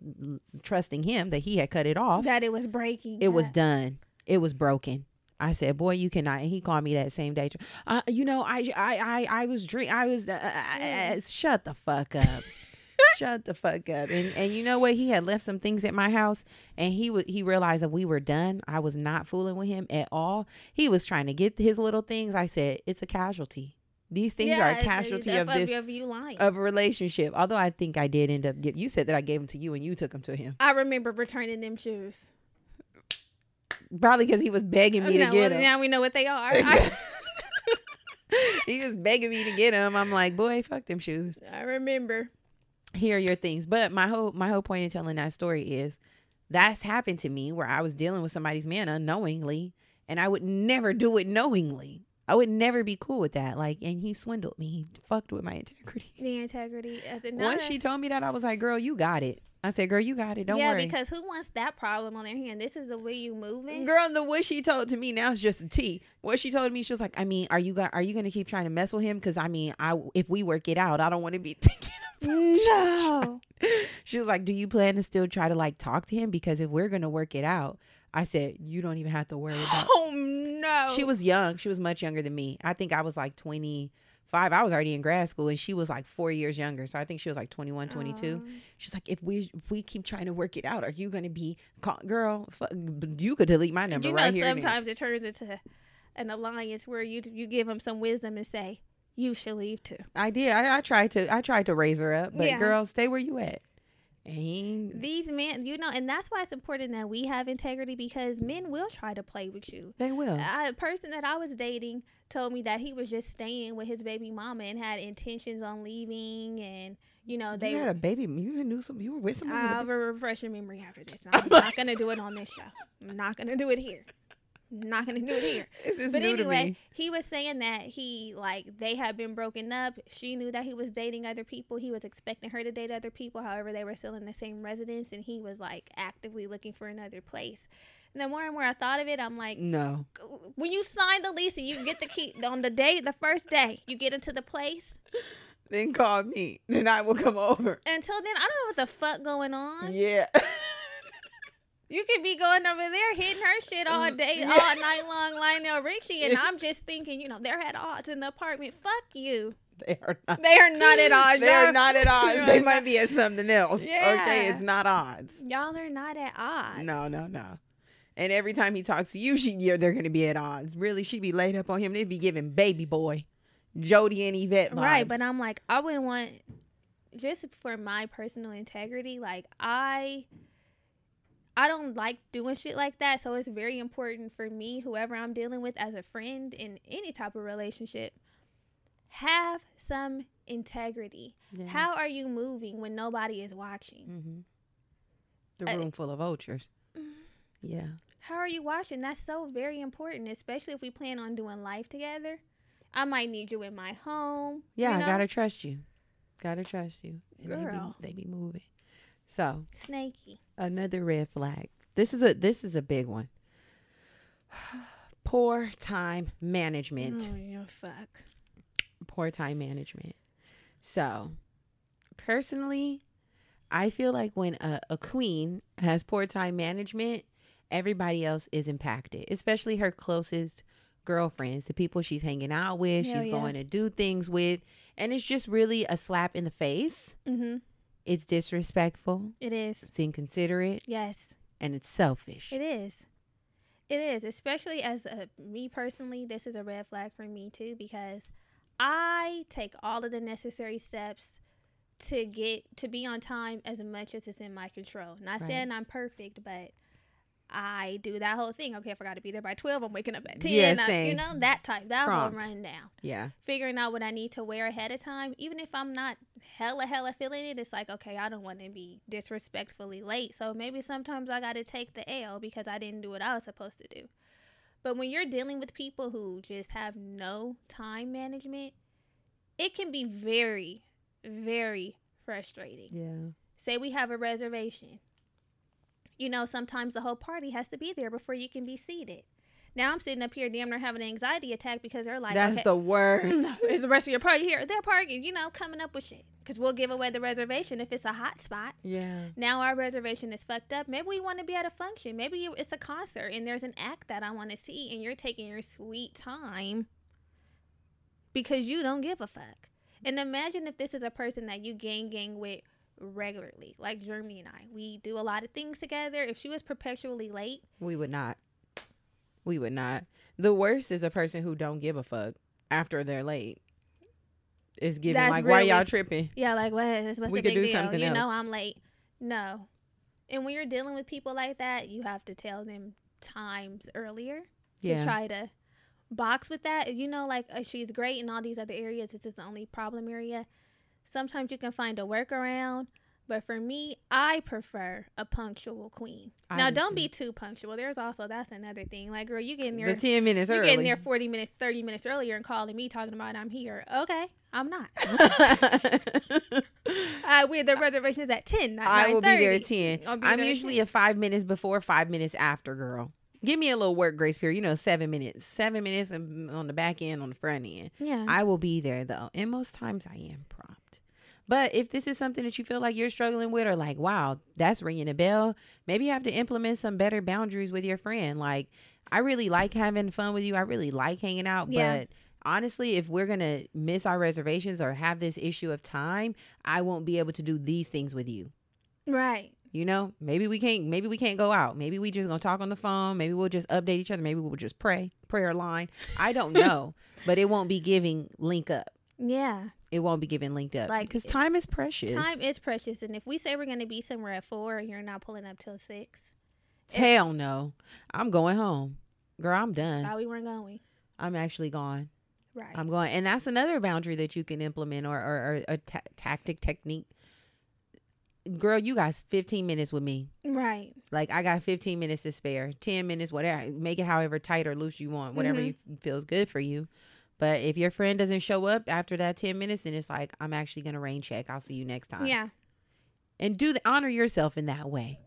B: trusting him that he had cut it off.
A: that it was breaking.
B: It was done. It was broken. I said, "Boy, you cannot." And he called me that same day. Uh, you know, I, I, I, I was drink. I was. Uh, uh, shut the fuck up. shut the fuck up. And and you know what? He had left some things at my house, and he would he realized that we were done. I was not fooling with him at all. He was trying to get his little things. I said, "It's a casualty. These things
A: Yeah,
B: are a casualty of this
A: of you lying.
B: of a relationship. Although I think I did end up get you said that I gave them to you and you took them to him.
A: I remember returning them shoes.
B: Probably because he was begging me
A: No,
B: to get
A: well,
B: them.
A: now we know what they are. I,
B: he was begging me to get them. I'm like, boy, fuck them shoes.
A: I remember.
B: Here are your things. But my whole my whole point in telling that story is that's happened to me where I was dealing with somebody's man unknowingly, and I would never do it knowingly. I would never be cool with that. Like, and he swindled me. He fucked with my integrity.
A: The integrity. Uh,
B: Once she told me that, I was like, girl, you got it. I said, girl, you got it. Don't
A: yeah,
B: worry.
A: Yeah, because who wants that problem on their hand? This is the way you moving.
B: Girl, and the what she told to me now is just a T. What she told me, she was like, I mean, are you got are you gonna keep trying to mess with him? Because I mean, I if we work it out, I don't want to be thinking.
A: No.
B: She was like, Do you plan to still try to like talk to him? Because if we're gonna work it out, I said, You don't even have to worry about
A: Oh no.
B: She was young. She was much younger than me. I think I was like twenty five. I was already in grad school and she was like four years younger. So I think she was like 21, 22.
A: Um,
B: She's like, if we if we keep trying to work it out, are you gonna be call- girl? Fuck, you could delete my number
A: you know,
B: right here. and there."
A: sometimes it turns into an alliance where you you give them some wisdom and say you should leave too.
B: I did. I, I tried to. I tried to raise her up, but
A: Yeah.
B: girl, stay where you at. And
A: These men, you know, and that's why it's important that we have integrity because men will try to play with you.
B: they will.
A: A person that I was dating told me that he was just staying with his baby mama and had intentions on leaving, and you know they.
B: you had a baby. You knew some. You were with a
A: I'll refresh your memory after this. I'm not gonna do it on this show. I'm not gonna do it here. Not gonna do it here. But
B: new to
A: anyway, he was saying that he like they had been broken up. She knew that he was dating other people. He was expecting her to date other people. However, they were still in the same residence, and he was like actively looking for another place. And the more and more I thought of it, I'm like,
B: No.
A: when you sign the lease and you get the key on the day, the first day you get into the place.
B: Then call me. Then I will come over.
A: Until then, I don't know what the fuck going on.
B: Yeah.
A: You could be going over there hitting her shit all mm, day,
B: Yeah.
A: all night long, Lionel Richie, and I'm just thinking, you know, they're at odds in the apartment. Fuck you.
B: they are not.
A: They are not at odds.
B: They are not at odds. They might be at something else. Okay, it's not odds.
A: Y'all are not at odds.
B: No, no, no. And every time he talks to you, she yeah, they're gonna be at odds. Really, she'd be laid up on him. They'd be giving baby boy, Jody and Yvette vibes.
A: Right, but I'm like, I wouldn't want just for my personal integrity. Like I, I don't like doing shit like that. So it's very important for me, whoever I'm dealing with as a friend in any type of relationship, have some integrity.
B: Yeah.
A: How are you moving when nobody is watching?
B: Mm-hmm. The
A: Uh,
B: room full of vultures. Yeah.
A: How are you watching? That's so very important, especially if we plan on doing life together. I might need you in my home.
B: Yeah,
A: you
B: I
A: know?
B: gotta trust you. Gotta trust you. And
A: Girl.
B: They, be, they be moving. So
A: snaky.
B: Another red flag. This is a this is a big one. Poor time management.
A: Oh, yeah, fuck.
B: Poor time management. So personally, I feel like when a, a queen has poor time management, everybody else is impacted, especially her closest girlfriends, the people she's hanging out with,
A: Hell
B: she's
A: yeah.
B: going to do things with. And it's just really a slap in the face.
A: Mm-hmm.
B: It's disrespectful,
A: It is.
B: it's inconsiderate,
A: Yes,
B: and it's selfish.
A: it is. It is, especially as a, me personally. This is a red flag for me too because I take all of the necessary steps to get to be on time as much as it's in my control. Not
B: Right.
A: saying I'm perfect, but I do that whole thing. Okay, I forgot to be there by twelve, I'm waking up at ten.
B: Yeah,
A: I- you know that type, that
B: Prompt.
A: whole rundown.
B: Yeah.
A: Figuring out what I need to wear ahead of time, even if I'm not hella hella feeling it, it's like okay, I don't want to be disrespectfully late. So maybe sometimes I got to take the L because I didn't do what I was supposed to do. But when you're dealing with people who just have no time management, it can be very, very frustrating.
B: Yeah.
A: Say we have a reservation. You know, sometimes the whole party has to be there before you can be seated. Now I'm sitting up here damn near having an anxiety attack because they're like,
B: That's
A: okay,
B: the worst.
A: is the rest of your party here? They're partying, you know, coming up with shit. Because we'll give away the reservation if it's a hot spot.
B: Yeah.
A: Now our reservation is fucked up. Maybe we want to be at a function. Maybe you- it's a concert and there's an act that I want to see, and you're taking your sweet time because you don't give a fuck. And imagine if this is a person that you gang gang with regularly, like Germani and I. We do a lot of things together. If she was perpetually late,
B: We would not. We would not. The worst is a person who don't give a fuck after they're late. it's giving
A: That's
B: like why y'all tripping?
A: Yeah, like what? What's
B: We
A: the
B: could
A: big
B: do
A: deal?
B: something
A: you know. I'm late. No. And when you're dealing with people like that, you have to tell them times earlier to try to box with that. You know, like uh, she's great in all these other areas. This is the only problem area. Sometimes you can find a workaround. But for me, I prefer a punctual queen.
B: I
A: now,
B: do
A: don't
B: too.
A: be too punctual. There's also that's another thing. Like, girl, you getting
B: The
A: there,
B: ten minutes
A: you getting there 40 minutes, 30 minutes earlier, and calling me talking about I'm here. Okay, I'm not. Uh, we the reservation is at 10. Not
B: I will be there at 10.
A: I'll be
B: I'm usually
A: 10.
B: a five minutes before, five minutes after, girl. Give me a little work grace period, you know, seven minutes. Seven minutes on on the back end, on the front end.
A: yeah.
B: I will be there though. And most times I am prompt. But if this is something that you feel like you're struggling with or like, wow, that's ringing a bell, maybe you have to implement some better boundaries with your friend. Like, I really like having fun with you. I really like hanging out.
A: Yeah.
B: But honestly, if we're going to miss our reservations or have this issue of time, I won't be able to do these things with you.
A: right.
B: You know, maybe we can't. Maybe we can't go out. Maybe we just gonna talk on the phone. Maybe we'll just update each other. Maybe we'll just pray, prayer line. I don't know, but it won't be giving link up.
A: Yeah.
B: It won't be giving linked up
A: Like,
B: because time is precious.
A: Time is precious. And if we say we're going to be somewhere at 4 and you're not pulling up till 6,
B: Hell no, I'm going home, girl. I'm done.
A: thought we weren't going.
B: I'm actually gone.
A: Right.
B: I'm going, and that's another boundary that you can implement or or, or a ta- tactic technique. Girl, you got 15 minutes with me.
A: right.
B: Like I got 15 minutes to spare, 10 minutes, whatever. Make it however tight or loose you want, whatever
A: Mhm.
B: you feels good for you. But if your friend doesn't show up after that 10 minutes, then it's like I'm actually gonna rain check. I'll see you next time.
A: Yeah.
B: And do the honor yourself in that way.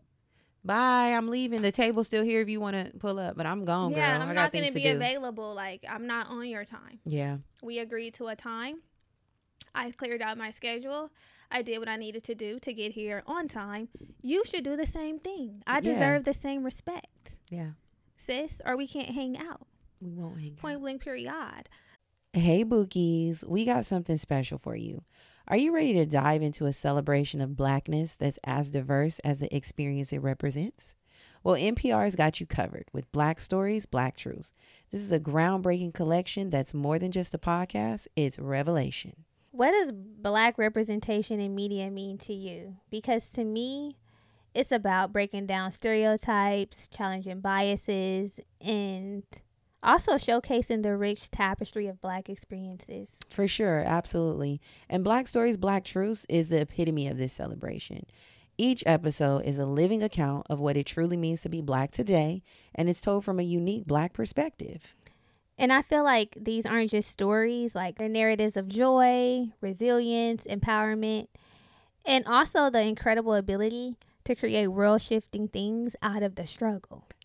B: Bye. I'm leaving. The table's still here if you want to pull up, but I'm gone,
A: yeah.
B: girl.
A: I'm not going to
B: to
A: be
B: do.
A: available. Like, I'm not on your time.
B: yeah.
A: We agreed to a time. I cleared out my schedule. I did what I needed to do to get here on time. You should do the same thing. I
B: Yeah.
A: deserve the same respect,
B: Yeah.
A: sis, or we can't hang out.
B: We won't hang out.
A: Point blank, period.
B: Hey, Bookies, we got something special for you. Are you ready to dive into a celebration of blackness that's as diverse as the experience it represents? Well, NPR's got you covered with Black Stories, Black Truths. This is a groundbreaking collection that's more than just a podcast, it's revelation.
A: What does black representation in media mean to you? Because to me, it's about breaking down stereotypes, challenging biases, and also showcasing the rich tapestry of black experiences.
B: For sure, absolutely. And Black Stories, Black Truths is the epitome of this celebration. Each episode is a living account of what it truly means to be black today, and it's told from a unique black perspective.
A: And I feel like these aren't just stories, like they're narratives of joy, resilience, empowerment, and also the incredible ability to create world shifting things out of the struggle.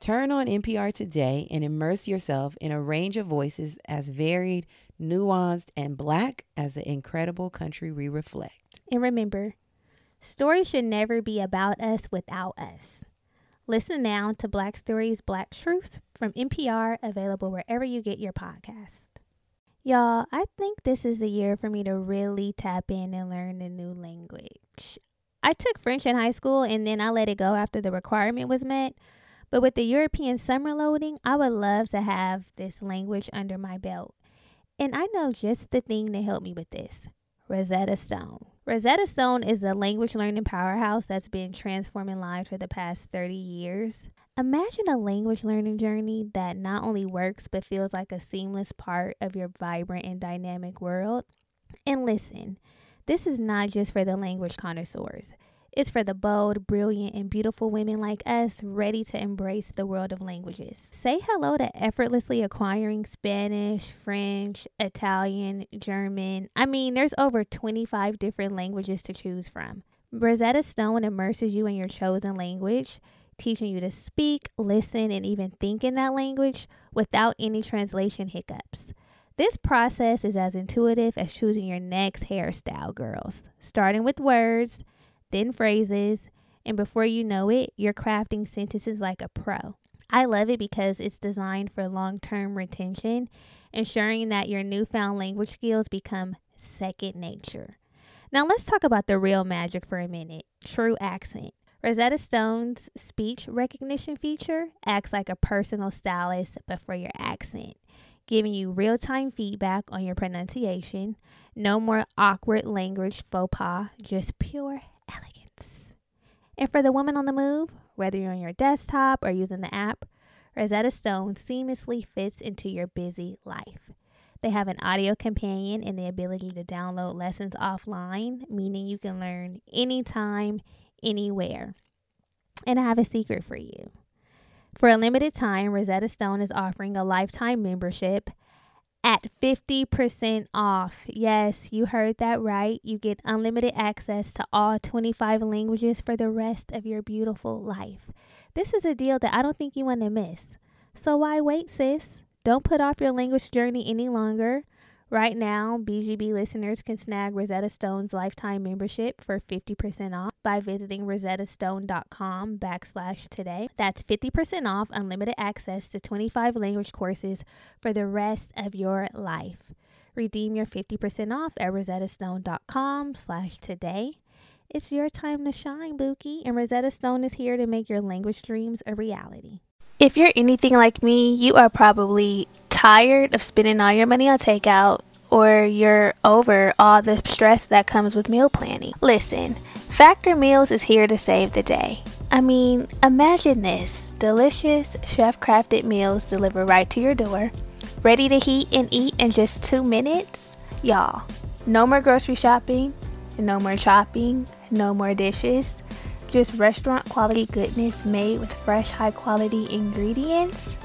B: Turn on NPR today and immerse yourself in a range of voices as varied, nuanced, and black as the incredible country we reflect.
A: And remember, stories should never be about us without us. Listen now to Black Stories, Black Truths from NPR, available wherever you get your podcast. Y'all, I think this is the year for me to really tap in and learn a new language. I took French in high school and then I let it go after the requirement was met. But with the European summer loading, I would love to have this language under my belt. And I know just the thing to help me with this Rosetta Stone. Rosetta Stone is the language learning powerhouse that's been transforming lives for the past 30 years. Imagine a language learning journey that not only works but feels like a seamless part of your vibrant and dynamic world. And listen, this is not just for the language connoisseurs. It's for the bold, brilliant, and beautiful women like us ready to embrace the world of languages. Say hello to effortlessly acquiring Spanish, French, Italian, German. I mean, there's over 25 different languages to choose from. Rosetta Stone immerses you in your chosen language, teaching you to speak, listen, and even think in that language without any translation hiccups. This process is as intuitive as choosing your next hairstyle, girls. Starting with words, then phrases, and before you know it, you're crafting sentences like a pro. I love it because it's designed for long term retention, ensuring that your newfound language skills become second nature. Now, let's talk about the real magic for a minute true accent. Rosetta Stone's speech recognition feature acts like a personal stylist, but for your accent, giving you real time feedback on your pronunciation. No more awkward language faux pas, just pure elegance. And for the woman on the move, whether you're on your desktop or using the app, Rosetta Stone seamlessly fits into your busy life. They have an audio companion and the ability to download lessons offline, meaning you can learn anytime, anywhere. And I have a secret for you. For a limited time, Rosetta Stone is offering a lifetime membership at 50% off. Yes, you heard that right. You get unlimited access to all 25 languages for the rest of your beautiful life. This is a deal that I don't think you want to miss. So why wait, sis? Don't put off your language journey any longer. Right now, BGB listeners can snag Rosetta Stone's lifetime membership for 50% off by visiting rosettastone.com backslash today. That's 50% off unlimited access to 25 language courses for the rest of your life. Redeem your 50% off at rosettastone.com slash today. It's your time to shine, Buki, and Rosetta Stone is here to make your language dreams a reality. If you're anything like me, you are probably tired of spending all your money on takeout or you're over all the stress that comes with meal planning. Listen, Factor Meals is here to save the day. I mean, imagine this delicious, chef crafted meals delivered right to your door, ready to heat and eat in just two minutes. Y'all, no more grocery shopping, no more shopping, no more dishes just restaurant quality goodness made with fresh, high quality ingredients.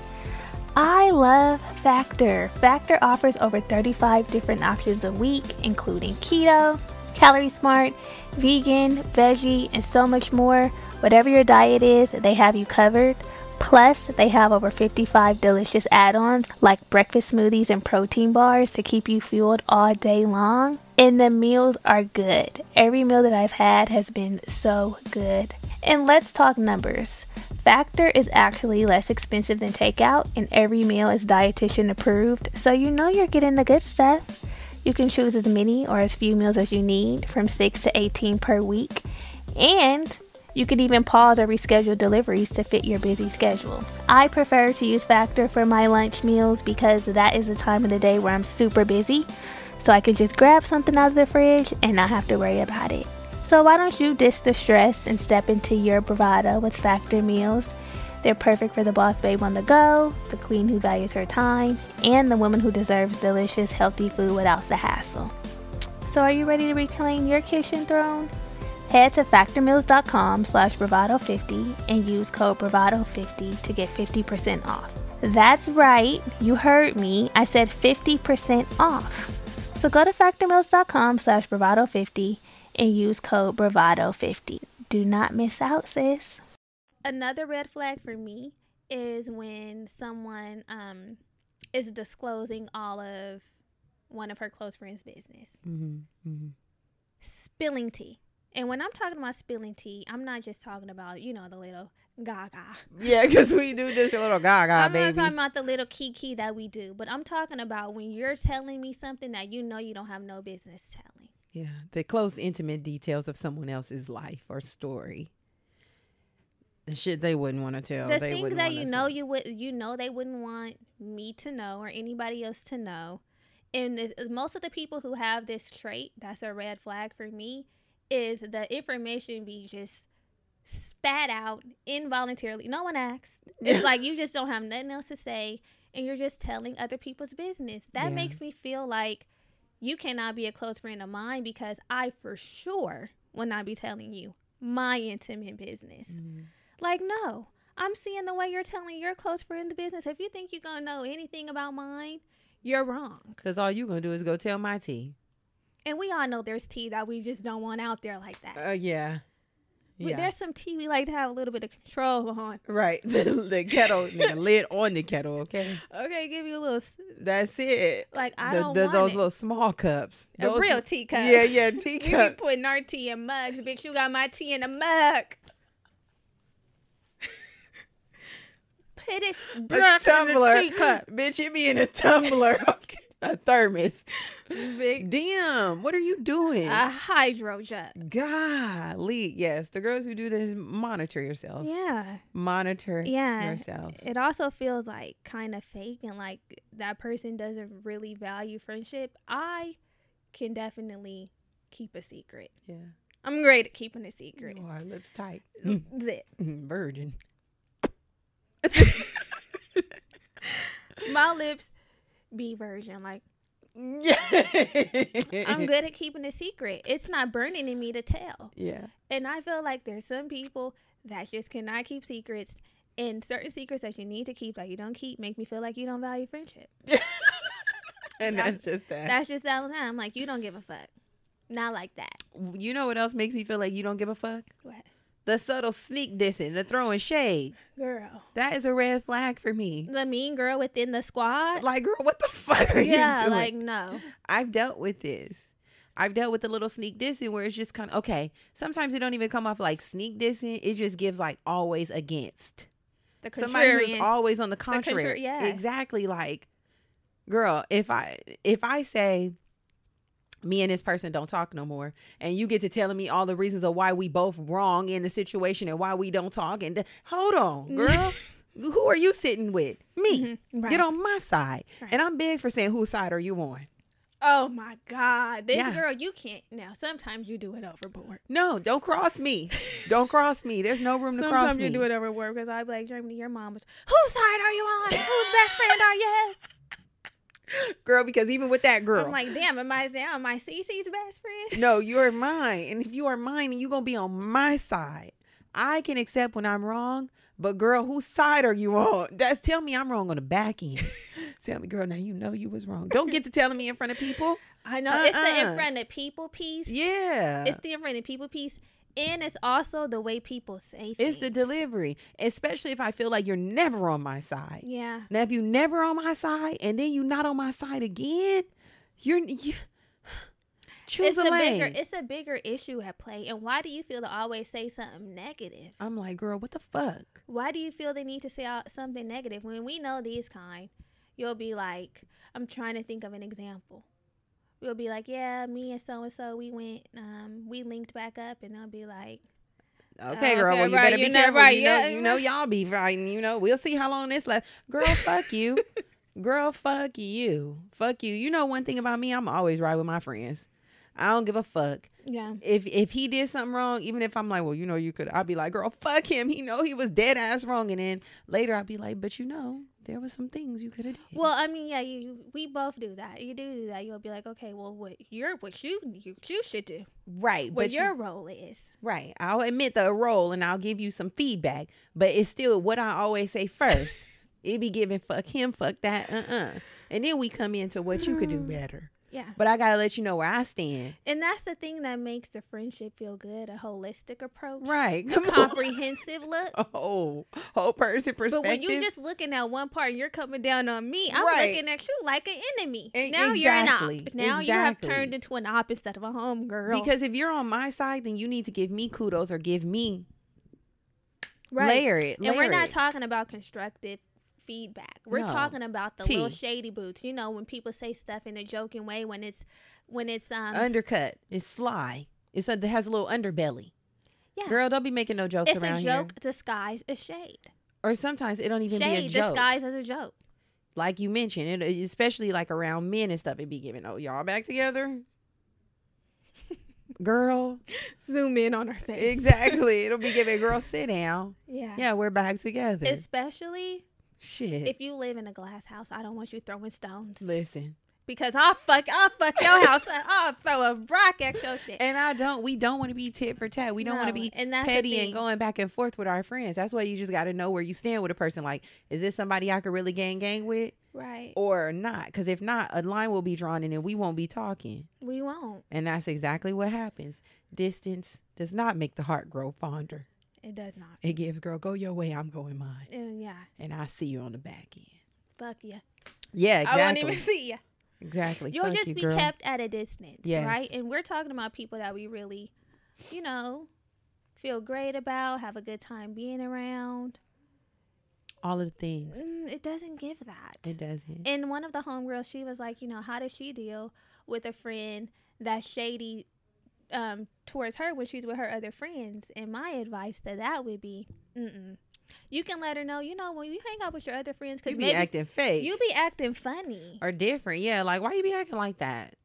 A: I love Factor. Factor offers over 35 different options a week, including keto, calorie smart, vegan, veggie, and so much more. Whatever your diet is, they have you covered. Plus, they have over 55 delicious add ons like breakfast smoothies and protein bars to keep you fueled all day long. And the meals are good. Every meal that I've had has been so good. And let's talk numbers. Factor is actually less expensive than takeout, and every meal is dietitian approved, so you know you're getting the good stuff. You can choose as many or as few meals as you need, from 6 to 18 per week. And you can even pause or reschedule deliveries to fit your busy schedule. I prefer to use Factor for my lunch meals because that is the time of the day where I'm super busy, so I can just grab something out of the fridge and not have to worry about it. So why don't you ditch the stress and step into your bravado with Factor meals? They're perfect for the boss babe on the go, the queen who values her time, and the woman who deserves delicious, healthy food without the hassle. So are you ready to reclaim your kitchen throne? Head to factormeals.com slash bravado50 and use code bravado50 to get 50% off. That's right, you heard me. I said 50% off. So go to factormeals.com slash bravado50 and use code bravado50. Do not miss out, sis. Another red flag for me is when someone um, is disclosing all of one of her close friends' business. Mm-hmm, mm-hmm. Spilling tea. And when I'm talking about spilling tea, I'm not just talking about, you know, the little gaga.
B: Yeah, because we do this little gaga,
A: I'm
B: baby.
A: not talking about the little kiki that we do, but I'm talking about when you're telling me something that you know you don't have no business telling.
B: Yeah, the close, intimate details of someone else's life or story. The shit they wouldn't want to tell.
A: The they things that you know say. you would, you know, they wouldn't want me to know or anybody else to know and this, most of the people who have this trait, that's a red flag for me, is the information be just spat out involuntarily. No one asked. It's like you just don't have nothing else to say and you're just telling other people's business. That
B: Yeah.
A: makes me feel like you cannot be a close friend of mine because I for sure will not be telling you my intimate business.
B: Mm.
A: Like, no. I'm seeing the way you're telling your close friend the business. If you think you're gonna know anything about mine, you're wrong.
B: Cause all you're gonna do is go tell my tea.
A: And we all know there's tea that we just don't want out there like that.
B: Uh, yeah.
A: But
B: Yeah.
A: There's some tea we like to have a little bit of control on.
B: Right. The, the kettle, the lid on the kettle. Okay.
A: Okay, give you a little
B: That's it.
A: like I
B: The,
A: don't
B: the,
A: want
B: those
A: it.
B: little small cups.
A: a
B: Those-
A: real teacup.
B: Yeah, yeah, tea cups.
A: You be putting our tea in mugs, bitch. You got my tea in a mug. Put it
B: in
A: a
B: tumbler.
A: in the teacup.
B: Bitch, it be in a tumbler. Okay. A thermos.
A: Big
B: Damn, what are you doing?
A: a hydro jug.
B: Golly, yes. The girls who do this monitor yourselves.
A: Yeah.
B: Monitor
A: Yeah.
B: yourselves.
A: It also feels like kind of fake and like that person doesn't really value friendship. I can definitely keep a secret.
B: Yeah.
A: I'm great at keeping a secret.
B: You are lips tight.
A: Zip.
B: Mm, virgin.
A: My lips be version. Like
B: Yeah.
A: I'm good at keeping a secret. It's not burning in me to tell.
B: Yeah.
A: And I feel like there's some people that just cannot keep secrets. And certain secrets that you need to keep that you don't keep make me feel like you don't value friendship.
B: And
A: That's-
B: that's just that.
A: That's just that. I'm like, you don't give a fuck. Not like that.
B: you know what else makes me feel like you don't give a fuck?
A: What?
B: The subtle sneak dissing, the throwing shade.
A: Girl.
B: That is a red flag for me.
A: The mean girl within the squad.
B: Like, girl, what the fuck are
A: yeah,
B: you doing?
A: like no.
B: I've dealt with this. I've dealt with the little sneak dissing where it's just kind of okay. Sometimes it don't even come off like sneak dissing. It just gives like always against.
A: The
B: Somebody who's always on the
A: contra-
B: contrary.
A: yes.
B: Exactly. Like, girl, if I if I say me and this person don't talk no more, and you get to telling me all the reasons of why we both wrong in the situation and why we don't talk, and th- hold on, girl. Who are you sitting with? Me.
A: Mhm, right.
B: Get on my side.
A: Right.
B: And I'm big for saying whose side are you on?
A: Oh my God. This
B: Yeah.
A: girl, you can't now. Sometimes you do it overboard.
B: No, don't cross me. don't cross me. There's no room to cross me.
A: Sometimes
B: me.
A: you do it overboard because I'd be like, Germani, your mom was whose side are you on? Whose best friend are you?
B: Girl, because even with that girl,
A: I'm like, damn, am I now am I Cece's best friend?
B: no, you're mine. And if you are mine and you're going to be on my side, I can accept when I'm wrong. But girl, whose side are you on? That's tell me I'm wrong on the back end. tell me, girl, now you know you was wrong. Don't get to telling me in front of people.
A: I know it's the in
B: Uh-uh.
A: front of people piece.
B: Yeah.
A: It's the in front of people piece. And it's also the way people say things.
B: It's the delivery, especially if I feel like you're never on my side.
A: Yeah.
B: Now, if you're never on my side and then you're not on my side again, you're you, choose
A: it's
B: a
A: a bigger it's a bigger issue at play. And why do you feel to always say something negative?
B: I'm like, girl, what the fuck?
A: Why do you feel the need to say something negative when we know these kind? You'll be like, I'm trying to think of an example. We'll be like, yeah, me and so and so, we went, um, we linked back up, and they'll be like,
B: Okay,
A: Uh,
B: girl.
A: okay,
B: well, you
A: right,
B: better be careful.
A: right,
B: you know,
A: yeah,
B: you know. y'all be fighting. You know, we'll see how long this lasts. Girl, fuck you. Girl, fuck you. Fuck you. You know one thing about me, I'm always right with my friends. I don't give a fuck.
A: yeah,
B: If if he did something wrong, even if I'm like, well, you know, you could, I'd be like, girl, fuck him. He know he was dead ass wrong. And then later I'd be like, but you know, there was some things you could have did.
A: Well, I mean, yeah, you we both do that. You do do that. You'll be like, okay, well, what you're what you you, you should do,
B: right.
A: what
B: But you-
A: your role is.
B: Right. I'll admit the role and I'll give you some feedback, but it's still what I always say first. it be giving fuck him, fuck that, uh uh And then we come into what you could do better.
A: Yeah,
B: But I gotta let you know where I stand.
A: and that's the thing that makes the friendship feel good. A holistic approach,
B: Right.
A: a comprehensive look.
B: Oh, whole person perspective.
A: But when you're just looking at one part, you're coming down on me. I'm
B: Right.
A: looking at you like an enemy.
B: E-
A: now you're an
B: exactly,
A: op. Now you have turned into an op instead of a home girl.
B: because if you're on my side, then you need to give me kudos or give me
A: right.
B: layer it.
A: and we're not
B: it.
A: talking about constructive feedback. We're
B: No.
A: talking about the
B: Tea.
A: little shady boots. You know, when people say stuff in a joking way, when it's when it's um
B: undercut. It's sly. It's a, it has a little underbelly.
A: yeah,
B: Girl, don't be making no jokes
A: it's
B: around
A: a
B: here.
A: joke disguised as shade.
B: Or sometimes it don't even
A: Shade
B: be a joke.
A: disguised as a joke.
B: like you mentioned, it, especially like around men and stuff, it be giving, oh, y'all back together? Girl.
A: Zoom in on her face.
B: Exactly. It'll be giving, girl, sit down.
A: Yeah.
B: Yeah, we're back together.
A: Especially
B: Shit.
A: if you live in a glass house, I don't want you throwing stones
B: Listen.
A: because I'll fuck, I'll fuck your house. up. I'll throw a rock at your shit.
B: And I don't, we don't want to be tit for tat. We don't want to be
A: and
B: petty and going back and forth with our friends. That's why you just got to know where you stand with a person. Like, is this somebody I could really gang gang with
A: Right.
B: or not? Because if not, a line will be drawn and then we won't be talking.
A: We won't.
B: And that's exactly what happens. Distance does not make the heart grow fonder.
A: It does not.
B: It gives, girl, go your way, I'm going mine.
A: Uh, yeah.
B: And I see you on the back end.
A: Fuck yeah.
B: Yeah, exactly.
A: I won't even see you.
B: exactly.
A: You'll
B: Fuck
A: just
B: you,
A: be
B: girl.
A: kept at a distance,
B: Yes.
A: right? And we're talking about people that we really, you know, feel great about, have a good time being around.
B: All of the things.
A: Mm, it doesn't give that.
B: It doesn't.
A: And one of the homegirls, she was like, you know, how does she deal with a friend that's shady um, towards her when she's with her other friends? And my advice to that would be, mm-mm. You can let her know, you know, when you hang out with your other friends, because You
B: be
A: maybe
B: acting fake.
A: you be acting funny.
B: or different. Yeah, like why you be acting like that?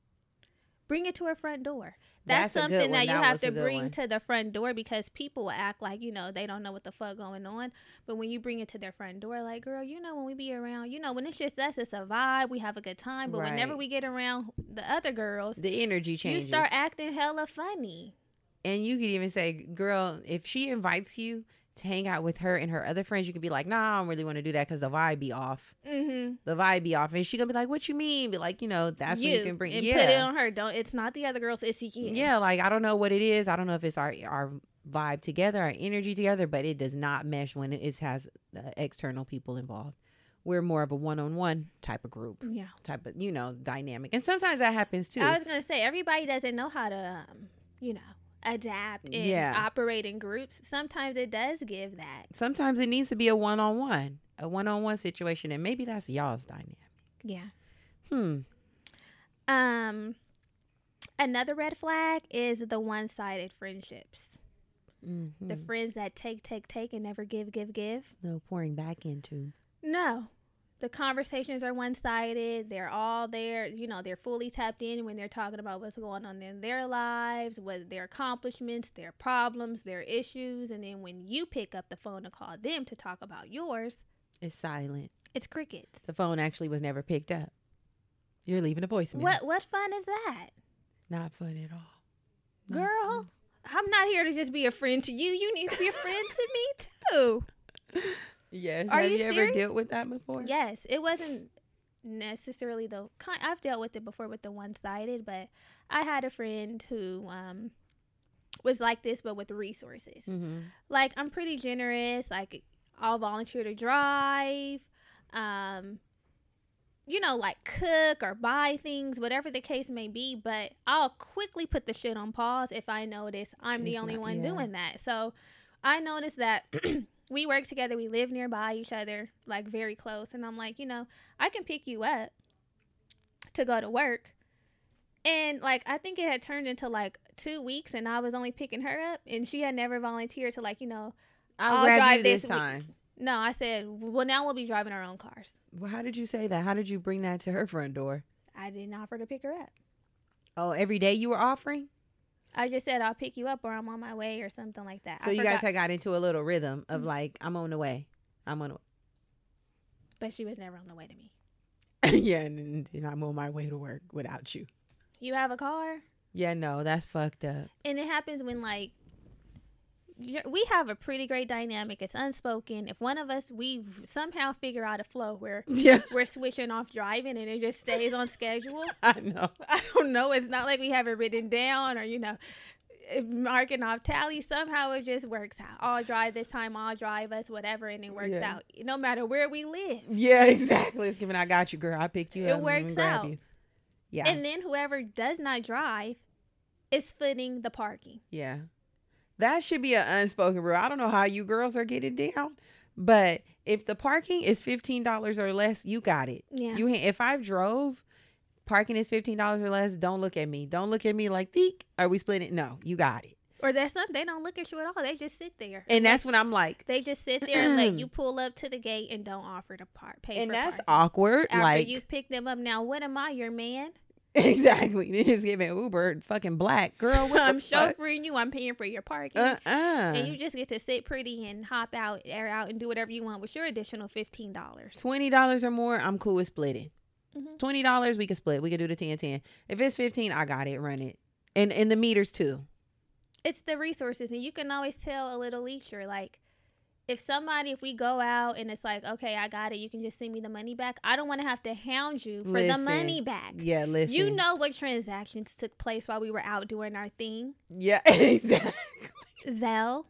A: Bring it to her front door. That's,
B: That's
A: something that you
B: That
A: have to bring
B: one.
A: to the front door because people will act like, you know, they don't know what the fuck going on. But when you bring it to their front door, like, girl, you know, when we be around, you know, when it's just us, it's a vibe. We have a good time. But whenever we get around the other girls,
B: The energy changes you
A: start acting hella funny.
B: and you could even say, "Girl, if she invites you to hang out with her and her other friends, you could be like, "Nah, I don't really want to do that because the vibe be off.
A: Mm-hmm.
B: The vibe be off." And she gonna be like, "What you mean?" Be like, you know, that's
A: you,
B: when you can bring.
A: and
B: yeah,
A: put it on her. Don't. It's not the other girls. It's you.
B: yeah. Like I don't know what it is. I don't know if it's our our vibe together, our energy together, but it does not mesh when it has uh, external people involved. We're more of a one on one type of group,
A: Yeah.
B: type of you know dynamic, and sometimes that happens too.
A: I was gonna say everybody doesn't know how to, um, you know, adapt and
B: Yeah.
A: operate in groups. Sometimes it does give that.
B: sometimes it needs to be a one on one, a one on one situation, and maybe that's y'all's dynamic.
A: Yeah.
B: Hmm.
A: Um, another red flag is the one-sided friendships.
B: Mhm.
A: The friends that take, take, take, and never give, give, give.
B: no pouring back into.
A: No, the conversations are one-sided. They're all there. You know, they're fully tapped in when they're talking about what's going on in their lives, what their accomplishments, their problems, their issues, and then when you pick up the phone to call them to talk about yours,
B: It's silent.
A: it's crickets.
B: The phone actually was never picked up. You're leaving a voicemail.
A: What what fun is that,
B: Not fun at all. Not
A: girl?
B: fun.
A: I'm not here to just be a friend to you. You need to be a friend to me too.
B: Yes.
A: Are
B: Have
A: you
B: you, ever dealt with that before?
A: Yes, it wasn't necessarily the kind. I've dealt with it before with the one sided, but I had a friend who um was like this, but with resources.
B: Mm-hmm.
A: Like I'm pretty generous. Like I'll volunteer to drive. Um, you know, like cook or buy things, whatever the case may be. But I'll quickly put the shit on pause if I notice I'm the only
B: not-
A: one
B: yeah.
A: doing that. So I noticed that we work together. We live nearby each other, like very close. And I'm like, you know, I can pick you up to go to work. And like I think it had turned into like two weeks, and I was only picking her up, and she had never volunteered to like you know.
B: I'll,
A: I'll drive
B: this
A: week.
B: time.
A: No, I said, well, now we'll be driving our own cars.
B: Well, how did you say that? How did you bring that to her front door?
A: I didn't offer to pick her up.
B: Oh, every day you were offering?
A: I just said I'll pick you up or I'm on my way or something like that.
B: So
A: I
B: you guys
A: forgot-
B: had got into a little rhythm of
A: Mhm.
B: like, I'm on the way. I'm on the way.
A: but she was never on the way to me.
B: Yeah, and, and I'm on my way to work without you.
A: You have a car,
B: Yeah, no, that's fucked up.
A: and it happens when like we have a pretty great dynamic. It's unspoken. If one of us we somehow figure out a flow where
B: Yeah,
A: we're switching off driving and it just stays on schedule,
B: I know.
A: I don't know. It's not like we have it written down or, you know, marking off tally. Somehow it just works out. I'll drive this time, I'll drive us, whatever, and it works
B: Yeah.
A: out. No matter where we live.
B: Yeah, exactly. It's giving. I got you, girl. I pick you
A: It
B: up. and
A: works out.
B: You. Yeah,
A: And then whoever does not drive is footing the parking.
B: yeah. That should be an unspoken rule. I don't know how you girls are getting down, but if the parking is fifteen dollars or less, you got it.
A: Yeah.
B: You if I drove, parking is fifteen dollars or less. Don't look at me. Don't look at me like, "Theek, are we splitting?" No, you got it.
A: Or that's not they don't look at you at all. They just sit there.
B: And that's when I'm like,
A: they just sit there and let you pull up to the gate and don't offer to park. Pay
B: and that's
A: parking.
B: awkward.
A: After
B: like
A: you've picked them up. Now, what am I, your man?
B: Exactly. This is giving Uber fucking black girl.
A: I'm chauffeuring you. I'm paying for your parking.
B: Uh uh
A: and you just get to sit pretty and hop out, air out, and do whatever you want with your additional fifteen dollars.
B: Twenty dollars or more, I'm cool with splitting.
A: Mhm.
B: Twenty dollars, we can split. We can do the 10 10. If it's fifteen, I got it. Run it. And and the meters too.
A: It's the resources, and you can always tell a little leecher like. If somebody, if we go out and it's like, okay, I got it, you can just send me the money back. I don't want to have to hound you for the money back.
B: Yeah, listen.
A: You know what transactions took place while we were out doing our thing.
B: Yeah, exactly.
A: Zelle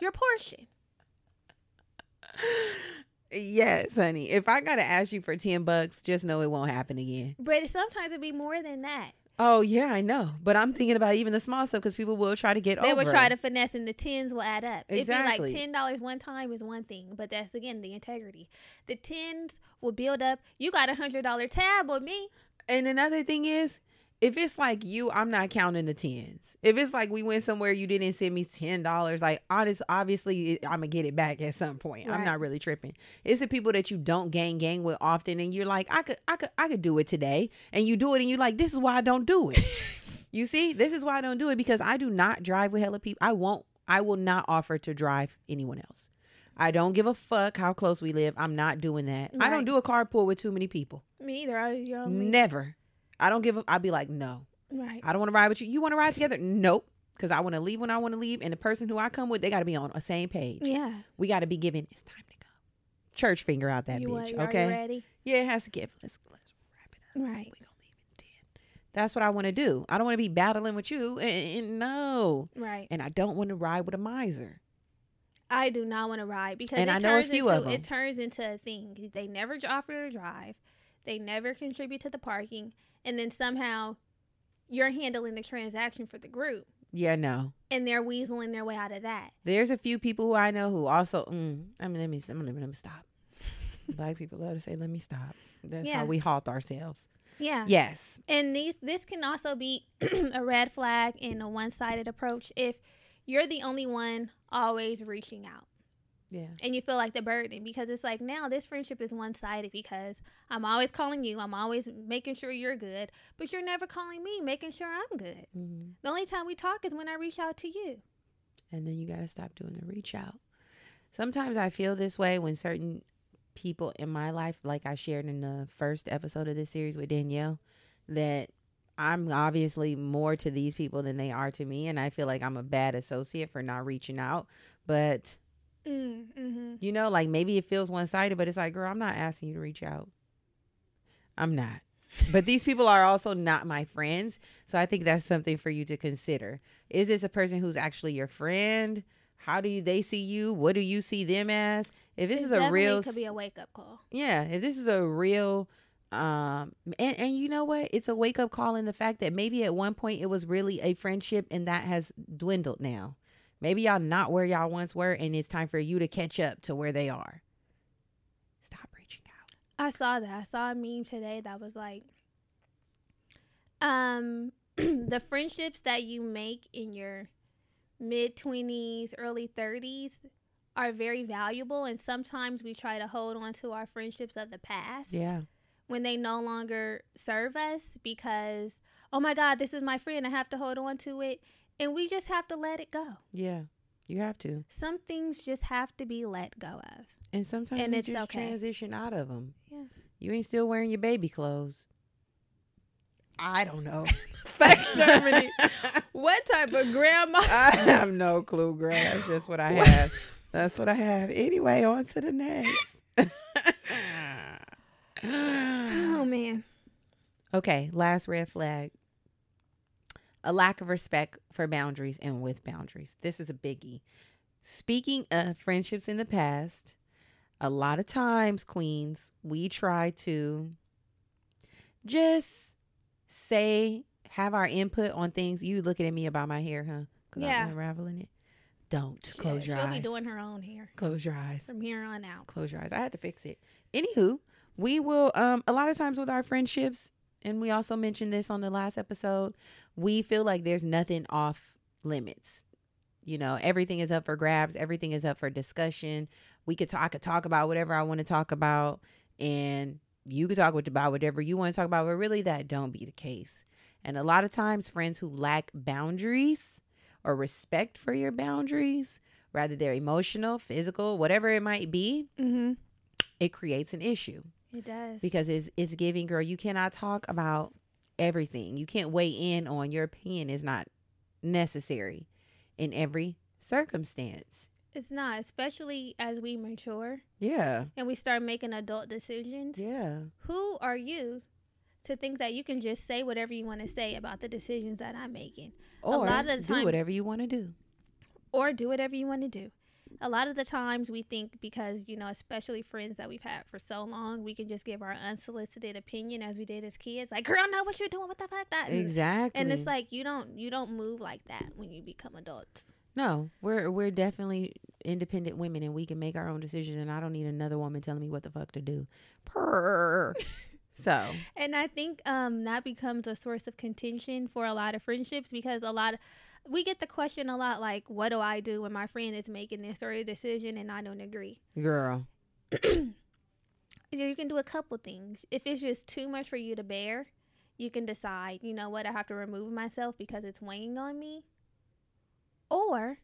A: your portion.
B: Yes, honey. If I gotta ask you for ten bucks, just know it won't happen again.
A: But sometimes it'd be more than that.
B: Oh yeah, I know. But I'm thinking about even the small stuff because people will try to get over.
A: They will try to finesse, and the tens will add up. It'd be
B: Exactly.
A: like ten dollars one time is one thing, but that's again the integrity. The tens will build up. You got a hundred dollar tab with me.
B: And another thing is, if it's like you, I'm not counting the tens. If it's like we went somewhere you didn't send me ten dollars, like honest, obviously I'm gonna get it back at some point. I'm not really tripping. It's the people that you don't gang gang with often, and you're like, I could, I could, I could do it today, and you do it, and you're like, this is why I don't do it. you see, this is why I don't do it because I do not drive with hella people. I won't. I will not offer to drive anyone else. I don't give a fuck how close we live. I'm not doing that. I don't do a carpool with too many people.
A: Me either. I, you know, me-
B: Never. I don't give up. I'd be like, no.
A: Right.
B: I don't want to ride with you. You want to ride together? Nope. Because I want to leave when I want to leave, and the person who I come with, they got to be on a same page.
A: Yeah.
B: We got to be given. It's time to go. Church finger out that
A: you
B: bitch.
A: already
B: okay.
A: ready?
B: Yeah, it has to give. Let's let's wrap it up.
A: Right.
B: We gonna leave in ten. That's what I want to do. I don't want to be battling with you. And, and no.
A: Right.
B: And I don't want to ride with a miser.
A: I do not want to ride because
B: And
A: it
B: I know a
A: turns
B: few
A: into it turns into a thing. They never offer to drive. They never contribute to the parking, and then somehow you're handling the transaction for the group,
B: Yeah, no.
A: and they're weaseling their way out of that.
B: There's a few people who I know who also. Mm, I mean, let me let me, let me stop. Black people love to say, "Let me stop." That's
A: Yeah.
B: how we halt ourselves.
A: Yeah.
B: Yes.
A: And these this can also be a red flag in a one-sided approach if you're the only one always reaching out.
B: Yeah.
A: and you feel like the burden because it's like now this friendship is one sided because I'm always calling you, I'm always making sure you're good, but you're never calling me, making sure I'm good.
B: hmm
A: The only time we talk is when I reach out to you.
B: And then you got to stop doing the reach out. Sometimes I feel this way when certain people in my life, like I shared in the first episode of this series with Danielle, that I'm obviously more to these people than they are to me. And I feel like I'm a bad associate for not reaching out. But,
A: Mm, mm-hmm.
B: you know, like maybe it feels one sided, but it's like, girl, I'm not asking you to reach out. I'm not. But these people are also not my friends. So I think that's something for you to consider. Is this a person who's actually your friend? How do you they see you? What do you see them as? If this is a real
A: could be a wake up call.
B: yeah, if this is a real um and and you know what? It's a wake up call in the fact that maybe at one point it was really a friendship and that has dwindled now. Maybe y'all not where y'all once were and it's time for you to catch up to where they are. Stop reaching out.
A: I saw that. I saw a meme today that was like, um, the friendships that you make in your mid 20s, early 30s are very valuable. And sometimes we try to hold on to our friendships of the past
B: Yeah.
A: when they no longer serve us because, oh my God, this is my friend. I have to hold on to it. And we just have to let it go.
B: Yeah. You have to.
A: Some things just have to be let go of.
B: And sometimes
A: And
B: you just
A: okay.
B: transition out of them.
A: Yeah.
B: You ain't still wearing your baby clothes. I don't know.
A: Fact Germani. What type of grandma?
B: I have no clue, girl. That's just what I have. That's what I have. Anyway, on to the next.
A: Oh man.
B: okay, last red flag. A lack of respect for boundaries and with boundaries. This is a biggie. Speaking of friendships in the past, a lot of times, queens, we try to just say, have our input on things. You looking at me about my hair, huh? Because
A: Yeah.
B: I'm unraveling it. Don't close
A: Yeah,
B: your
A: she'll
B: eyes.
A: be doing her own hair
B: close your eyes.
A: from here on out.
B: Close your eyes. I had to fix it. Anywho, we will um a lot of times with our friendships, and we also mentioned this on the last episode, we feel like there's nothing off limits. You know, everything is up for grabs, everything is up for discussion. We could talk I could talk about whatever I want to talk about and you could talk about whatever you want to talk about, but really that don't be the case. And a lot of times friends who lack boundaries or respect for your boundaries, rather they're emotional, physical, whatever it might be,
A: Mm-hmm.
B: it creates an issue
A: It does.
B: because it's it's giving girl you cannot talk about everything you can't weigh in on your opinion is not necessary in every circumstance
A: it's not, especially as we mature
B: yeah
A: and we start making adult decisions.
B: yeah
A: Who are you to think that you can just say whatever you want to say about the decisions that I'm making?
B: or
A: lot of the
B: do whatever you want to do
A: or do whatever you want to do. A lot of the times we think because, you know, especially friends that we've had for so long, we can just give our unsolicited opinion as we did as kids. Like, girl, know what you're doing, what the fuck that?
B: Exactly
A: And it's like you don't you don't move like that when you become adults.
B: no we're we're definitely independent women and we can make our own decisions and i don't need another woman telling me what the fuck to do Purr. so
A: And I think um that becomes a source of contention for a lot of friendships because a lot of we get the question a lot like, what do I do when my friend is making this sort of decision and I don't agree?
B: girl
A: you can do a couple things. If it's just too much for you to bear, you can decide, you know what, I have to remove myself because it's weighing on me. Or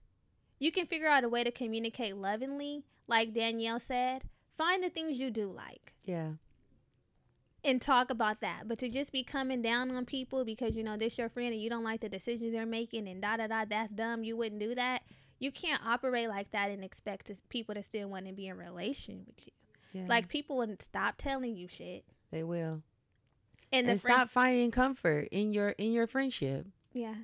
A: you can figure out a way to communicate lovingly, like Danielle said. Find the things you do like
B: yeah
A: and talk about that. But to just be coming down on people because you know this your friend and you don't like the decisions they're making and da da da, that's dumb. You wouldn't do that. You can't operate like that and expect to, people to still want to be in relation with you.
B: yeah
A: Like people wouldn't stop telling you shit.
B: they will
A: And the
B: and
A: friend,
B: stop finding comfort in your in your friendship
A: yeah,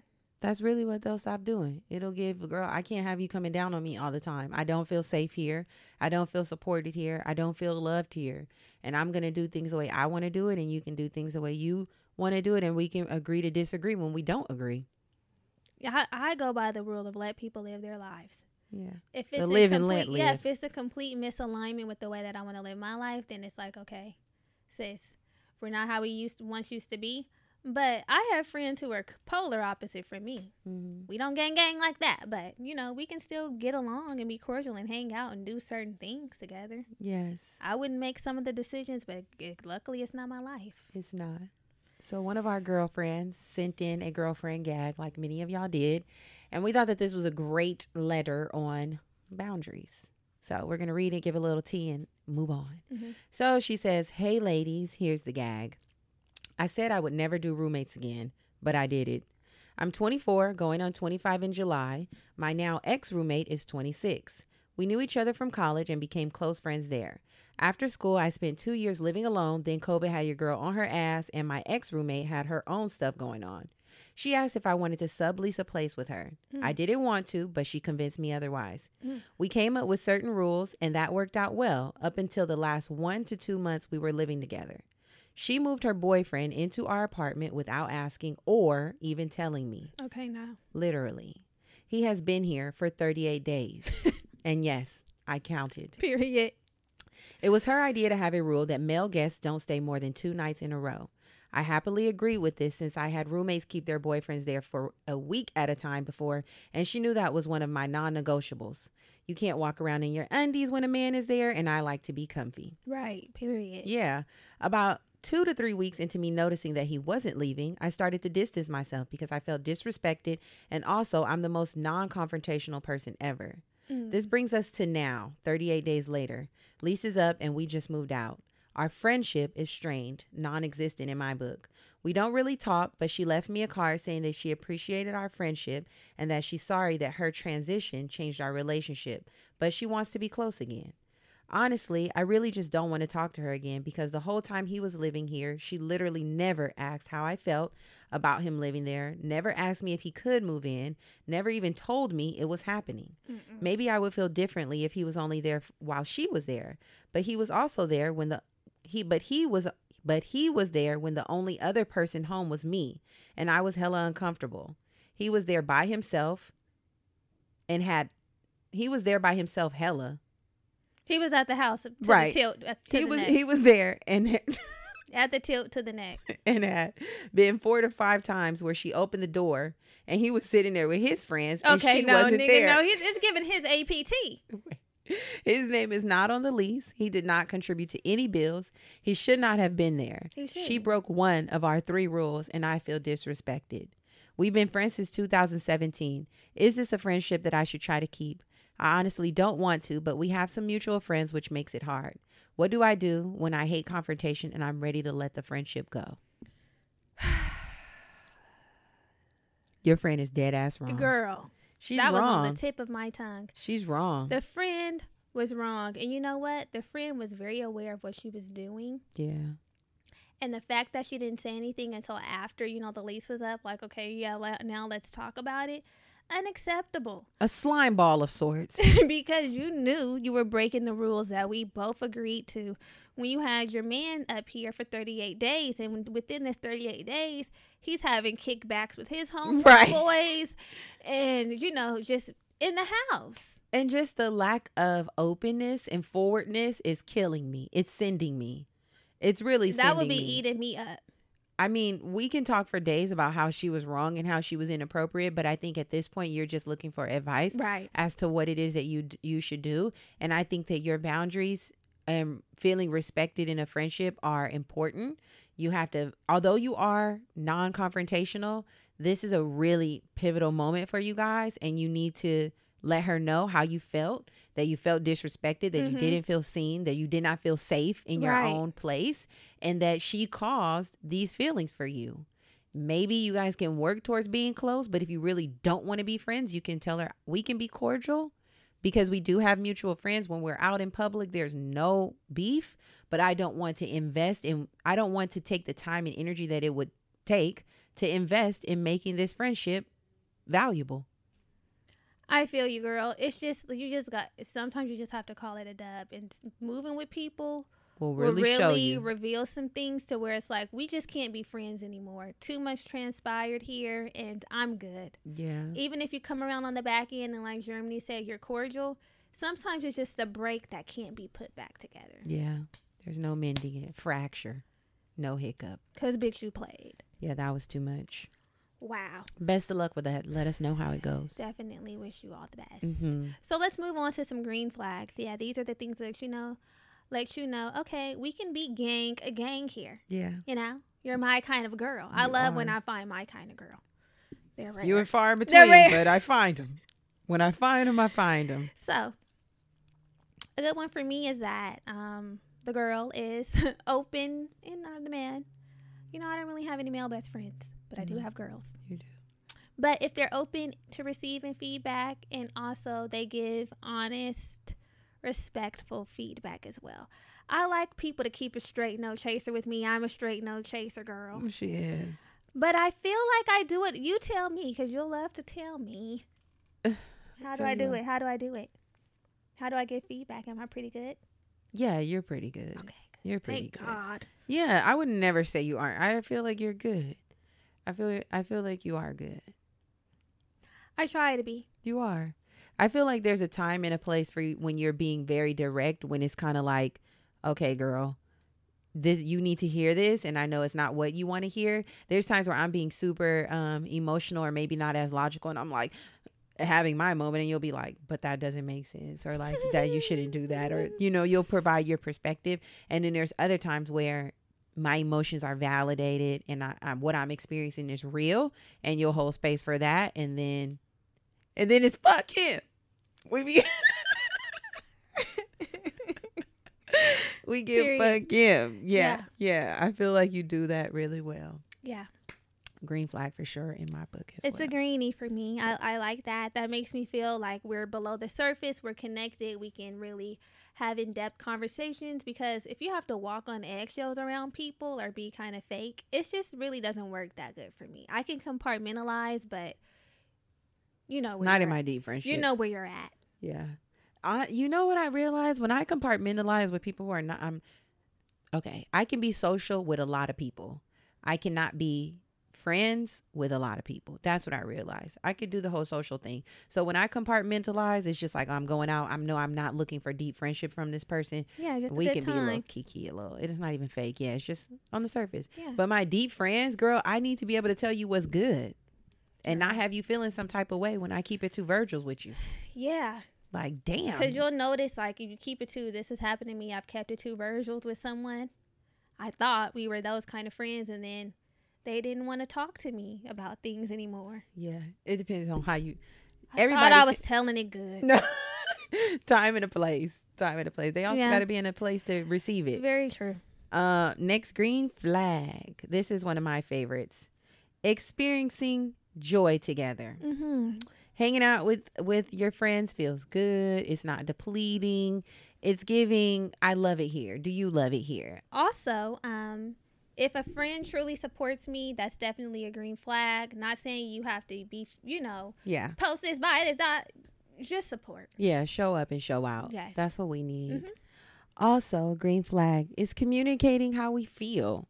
B: That's really what they'll stop doing. It'll give a girl, I can't have you coming down on me all the time. I don't feel safe here. I don't feel supported here. I don't feel loved here. And I'm going to do things the way I want to do it and you can do things the way you want to do it and we can agree to disagree when we don't agree.
A: I, I go by the rule of let people live their lives.
B: Yeah.
A: If it's a
B: live and let
A: complete, yeah, if it's a complete misalignment with the way that I want to live my life, then it's like, okay, sis, we're not how we used to, once used to be. But I have friends who are polar opposite from me.
B: Mm-hmm.
A: We don't gang gang like that, but you know, we can still get along and be cordial and hang out and do certain things together.
B: Yes.
A: I wouldn't make some of the decisions, but luckily it's not my life.
B: It's not. So one of our girlfriends sent in a girlfriend gag, like many of y'all did, and we thought that this was a great letter on boundaries. So we're gonna read it, give a little tea, and move on.
A: Mhm.
B: So she says, "Hey ladies, here's the gag. I said I would never do roommates again, but I did it. I'm 24, going on 25 in July. My now ex roommate is 26. We knew each other from college and became close friends there. After school, I spent two years living alone. Then COVID had your girl on her ass, and my ex roommate had her own stuff going on. She asked if I wanted to sublease a place with her. Hmm. I didn't want to, but she convinced me otherwise. Hmm. We came up with certain rules, and that worked out well up until the last one to two months we were living together. She moved her boyfriend into our apartment without asking or even telling me.
A: Okay, now.
B: Literally. He has been here for 38 days. and yes, I counted.
A: Period.
B: It was her idea to have a rule that male guests don't stay more than two nights in a row. I happily agreed with this since I had roommates keep their boyfriends there for a week at a time before, and she knew that was one of my non negotiables. You can't walk around in your undies when a man is there, and I like to be comfy.
A: Right. Period.
B: Yeah. About two to three weeks into me noticing that he wasn't leaving, I started to distance myself because I felt disrespected. And also, I'm the most non confrontational person ever. This mm. brings us to now, 38 days later. Lease is up and we just moved out. Our friendship is strained, non existent in my book. We don't really talk, but she left me a card saying that she appreciated our friendship and that she's sorry that her transition changed our relationship, but she wants to be close again. Honestly, I really just don't want to talk to her again because the whole time he was living here, she literally never asked how I felt about him living there, never asked me if he could move in, never even told me it was happening. Maybe I would feel differently if he was only there while she was there, but he was also there when the he but he was but he was there when the only other person home was me, and I was hella uncomfortable. He was there by himself and had he was there by himself hella
A: He was at the house to
B: Right.
A: the tilt. uh,
B: he was
A: neck.
B: he was there and
A: At the tilt to the neck.
B: and had been four to five times where she opened the door and he was sitting there with his friends and
A: Okay,
B: she
A: no,
B: wasn't
A: nigga,
B: there.
A: no, he's it's giving his APT.
B: His name is not on the lease. He did not contribute to any bills. He should not have been there. She broke one of our three rules, and I feel disrespected. We've been friends since 2017. Is this a friendship that I should try to keep? I honestly don't want to, but we have some mutual friends, which makes it hard. What do I do when I hate confrontation and I'm ready to let the friendship go? Your friend is dead ass wrong.
A: Girl,
B: She's
A: that was on the tip of my tongue.
B: She's wrong.
A: The friend was wrong. And you know what? The friend was very aware of what she was doing.
B: yeah.
A: And the fact that she didn't say anything until after, you know, the lease was up, like, okay, yeah, now let's talk about it, unacceptable.
B: A slime ball of sorts.
A: because you knew you were breaking the rules that we both agreed to when you had your man up here for 38 days. And within this 38 days, he's having kickbacks with his home
B: Right.
A: boys and, you know, just in the house.
B: And just the lack of openness and forwardness is killing me. It's sending me. It's really sending
A: That would be
B: me.
A: eating me up.
B: I mean, we can talk for days about how she was wrong and how she was inappropriate, but I think at this point you're just looking for advice
A: Right.
B: as to what it is that you you should do. And I think that your boundaries and feeling respected in a friendship are important. You have to, although you are non-confrontational, this is a really pivotal moment for you guys, and you need to let her know how you felt that you felt disrespected that you
A: Mhm.
B: didn't feel seen that you did not feel safe in your
A: Right.
B: own place and that she caused these feelings for you maybe you guys can work towards being close but if you really don't want to be friends you can tell her we can be cordial because we do have mutual friends when we're out in public there's no beef but i don't want to invest in i don't want to take the time and energy that it would take to invest in making this friendship valuable
A: I feel you, girl. It's just, you just got, sometimes you just have to call it a dub. And moving with people
B: will
A: will
B: really, show
A: really reveal some things to where it's like, we just can't be friends anymore. Too much transpired here, and I'm good.
B: yeah
A: even if you come around on the back end and like Germani said you're cordial, sometimes it's just a break that can't be put back together.
B: yeah there's no mending it fracture no hiccup
A: Cause bitch, you played.
B: yeah that was too much
A: Wow.
B: best of luck with that let us know how it goes
A: Definitely wish you all the best.
B: hmm
A: So let's move on to some green flags. Yeah, these are the things that you know, let you know. Okay, we can be gang a gang here.
B: yeah
A: You know, you're my kind of girl. I
B: You
A: love when. I find my kind of girl. They're rare.
B: You and far between, but I find them. When I find them, I find them.
A: So, a good one for me is that um, the girl is open and or the man. You know, I don't really have any male best friends, but I do
B: Mhm.
A: have girls.
B: You do.
A: But if they're open to receiving feedback and also they give honest, respectful feedback as well. I like people to keep a straight no chaser with me. I'm a straight no chaser girl.
B: She is.
A: But I feel like I do it. You tell me because you'll love to tell me. How do I do it? How do I do it? How do I get feedback? Am I pretty good?
B: Yeah, you're pretty good.
A: Okay.
B: You're pretty
A: Thank
B: good.
A: God.
B: Yeah, I would never say you aren't. I feel like you're good. I feel I feel like you are good.
A: I try to be.
B: You are. I feel like there's a time and a place for you when you're being very direct when it's kind of like, okay, girl, this you need to hear this and I know it's not what you want to hear. There's times where I'm being super um emotional or maybe not as logical and I'm like having my moment and you'll be like, "But that doesn't make sense," or like that you shouldn't do that or you know, you'll provide your perspective. And then there's other times where my emotions are validated and I, I what I'm experiencing is real and you'll hold space for that and then and then it's fuck him. We be we get
A: Period.
B: fuck him. Yeah,
A: Yeah.
B: yeah. I feel like you do that really well.
A: Yeah.
B: Green flag for sure in my book as
A: It's
B: well.
A: a greenie for me. I, I like that. That makes me feel like we're below the surface. We're connected. We can really have in depth conversations because if you have to walk on eggshells around people or be kind of fake, it just really doesn't work that good for me. I can compartmentalize, but you know, where
B: Not in my deep friendships.
A: You know where you're at.
B: Yeah. I you know what I realized when I compartmentalize with people who are not I'm okay, I can be social with a lot of people. I cannot be friends with a lot of people. That's what I realized. I could do the whole social thing. So when I compartmentalize, it's just like oh, I'm going out. I know I'm not looking for deep friendship from this person.
A: Yeah, just
B: we can
A: good
B: be a
A: time.
B: little kiki, a little. It is not even fake. Yeah, it's just on the surface.
A: Yeah.
B: But my deep friends, girl, I need to be able to tell you what's good, and not have you feeling some type of way when I keep it to Virgils with you.
A: yeah,
B: Like, damn.
A: because you'll notice like if you keep it to this has happened to me. I've kept it to Virgils with someone. I thought we were those kind of friends, and then they didn't want to talk to me about things anymore.
B: yeah, it depends on how you.
A: I
B: Everybody
A: thought I
B: can-
A: was telling it good.
B: No, time and a place. Time and a place. They also
A: Yeah.
B: got to be in a place to receive it.
A: Very true.
B: Uh, next green flag. This is one of my favorites. Experiencing joy together.
A: Mm-hmm.
B: Hanging out with with your friends feels good. It's not depleting. It's giving. I love it here. Do you love it here?
A: Also, um, if a friend truly supports me, that's definitely a green flag. Not saying you have to be, you know,
B: Yeah.
A: post this, buy this, not just support.
B: Yeah. Show up and show out.
A: Yes.
B: That's what we need.
A: Mhm.
B: Also, green flag is communicating how we feel.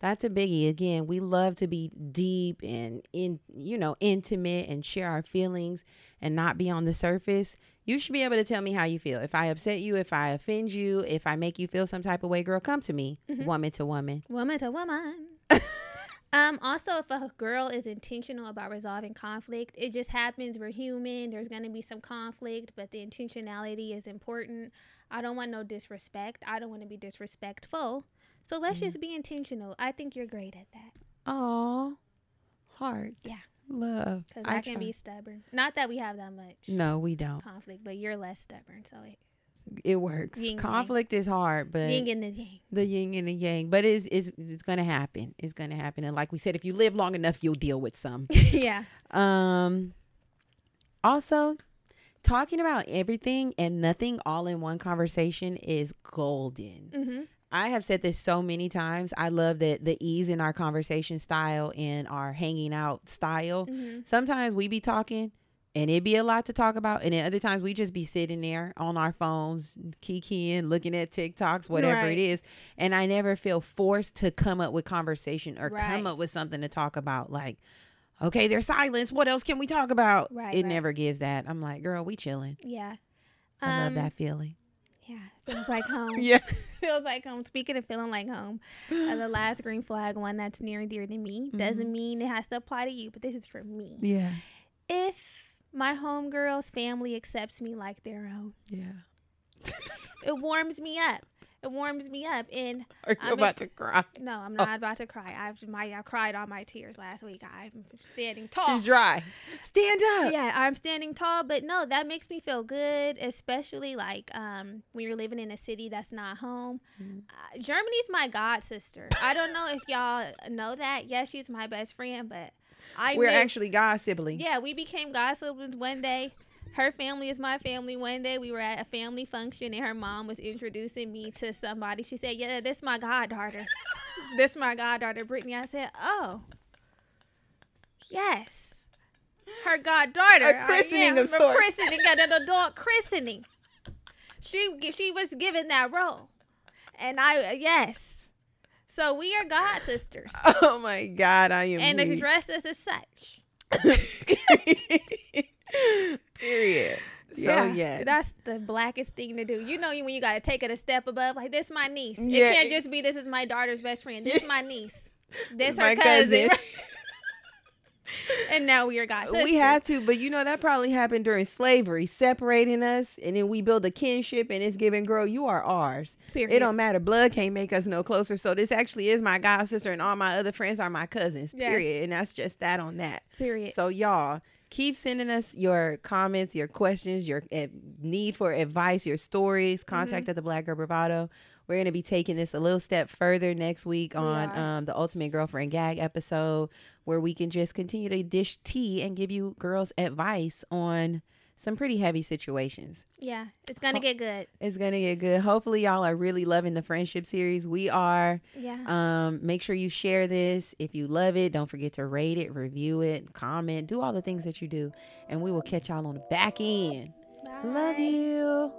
B: That's a biggie. Again, we love to be deep and in, you know, intimate and share our feelings and not be on the surface. You should be able to tell me how you feel. If I upset you, if I offend you, if I make you feel some type of way, girl, come to me,
A: Mhm.
B: woman to woman.
A: Woman to woman. um, also, if a girl is intentional about resolving conflict, it just happens. We're human. There's going to be some conflict, but the intentionality is important. I don't want no disrespect. I don't want to be disrespectful. So let's
B: Mm-hmm.
A: just be intentional. I think you're great at that
B: Aw, heart.
A: Yeah.
B: Love.
A: because I, can be stubborn. Not that we have that much
B: No, we don't.
A: conflict, but you're less stubborn. So it,
B: It works.
A: Yin yang.
B: Conflict is hard, but
A: yin and the yang.
B: the yin and the yang. But it's it's it's gonna happen. It's gonna happen. And like we said, if you live long enough, you'll deal with some.
A: yeah.
B: Um. Also, talking about everything and nothing all in one conversation is golden.
A: Mm-hmm.
B: I have said this so many times. I love that the ease in our conversation style and our hanging out style.
A: Mm-hmm.
B: Sometimes we be talking and it be a lot to talk about, and then other times we just be sitting there on our phones, kikiing, looking at TikToks, whatever
A: Right.
B: it is, and I never feel forced to come up with conversation or
A: Right.
B: come up with something to talk about. Like, okay, there's silence. What else can we talk about?
A: Right,
B: it never gives that. I'm like, girl, we chilling.
A: Yeah.
B: I love
A: Um,
B: that feeling.
A: Yeah. Feels like home.
B: Yeah.
A: feels like home. Speaking of feeling like home, uh, the last green flag one that's near and dear to me doesn't mean it has to apply to you, but this is for me.
B: Yeah.
A: If my homegirl's family accepts me like their own,
B: Yeah.
A: it warms me up. It warms me up. And
B: Are you
A: I'm
B: about
A: ex-
B: to cry?
A: no, I'm not about to cry. I've my I cried all my tears last week. I'm standing tall.
B: She's dry. Stand up.
A: yeah i'm standing tall but no that makes me feel good especially like um when you're living in a city that's not home
B: Mhm.
A: uh, Germani's my god sister i don't know if y'all know that yeah she's my best friend but i
B: We're
A: knew-
B: actually God siblings.
A: yeah we became god siblings one day her family is my family. One day we were at a family function and her mom was introducing me to somebody. She said yeah this my goddaughter. This my goddaughter brittany. I said oh yes. Her goddaughter.
B: A christening
A: I,
B: of
A: a
B: sorts.
A: christening an adult christening. She she was given that role. And i yes. So we are god sisters.
B: Oh my God, I am.
A: and
B: weak.
A: addressed us as such
B: Period. So yeah.
A: that's the blackest thing to do. You know, when you got to take it a step above, like this, my niece.
B: Yeah.
A: It can't just be this is my daughter's best friend. This my niece. This
B: My
A: her cousin.
B: cousin.
A: right? and now we are God.
B: we have to, but you know that probably happened during slavery, separating us, and then we build a kinship, and it's giving, girl, you are ours.
A: Period.
B: It don't matter. Blood can't make us no closer. So this actually is my god sister, and all my other friends are my cousins.
A: Yes.
B: Period. And that's just that on that.
A: Period.
B: So y'all keep sending us your comments, your questions, your uh, need for advice, your stories.
A: Mm-hmm.
B: Contact at the Black Girl Bravado. We're gonna be taking this a little step further next week on
A: are.
B: um, the Ultimate Girlfriend Gag episode, where we can just continue to dish tea and give you girls advice on some pretty heavy situations.
A: yeah, it's gonna
B: Oh.
A: get good.
B: It's gonna get good. Hopefully, y'all are really loving the friendship series. We are.
A: Yeah.
B: Um, make sure you share this. If you love it, don't forget to rate it, review it, comment, do all the things that you do. And we will catch y'all on the back end. Love
A: Bye.
B: you.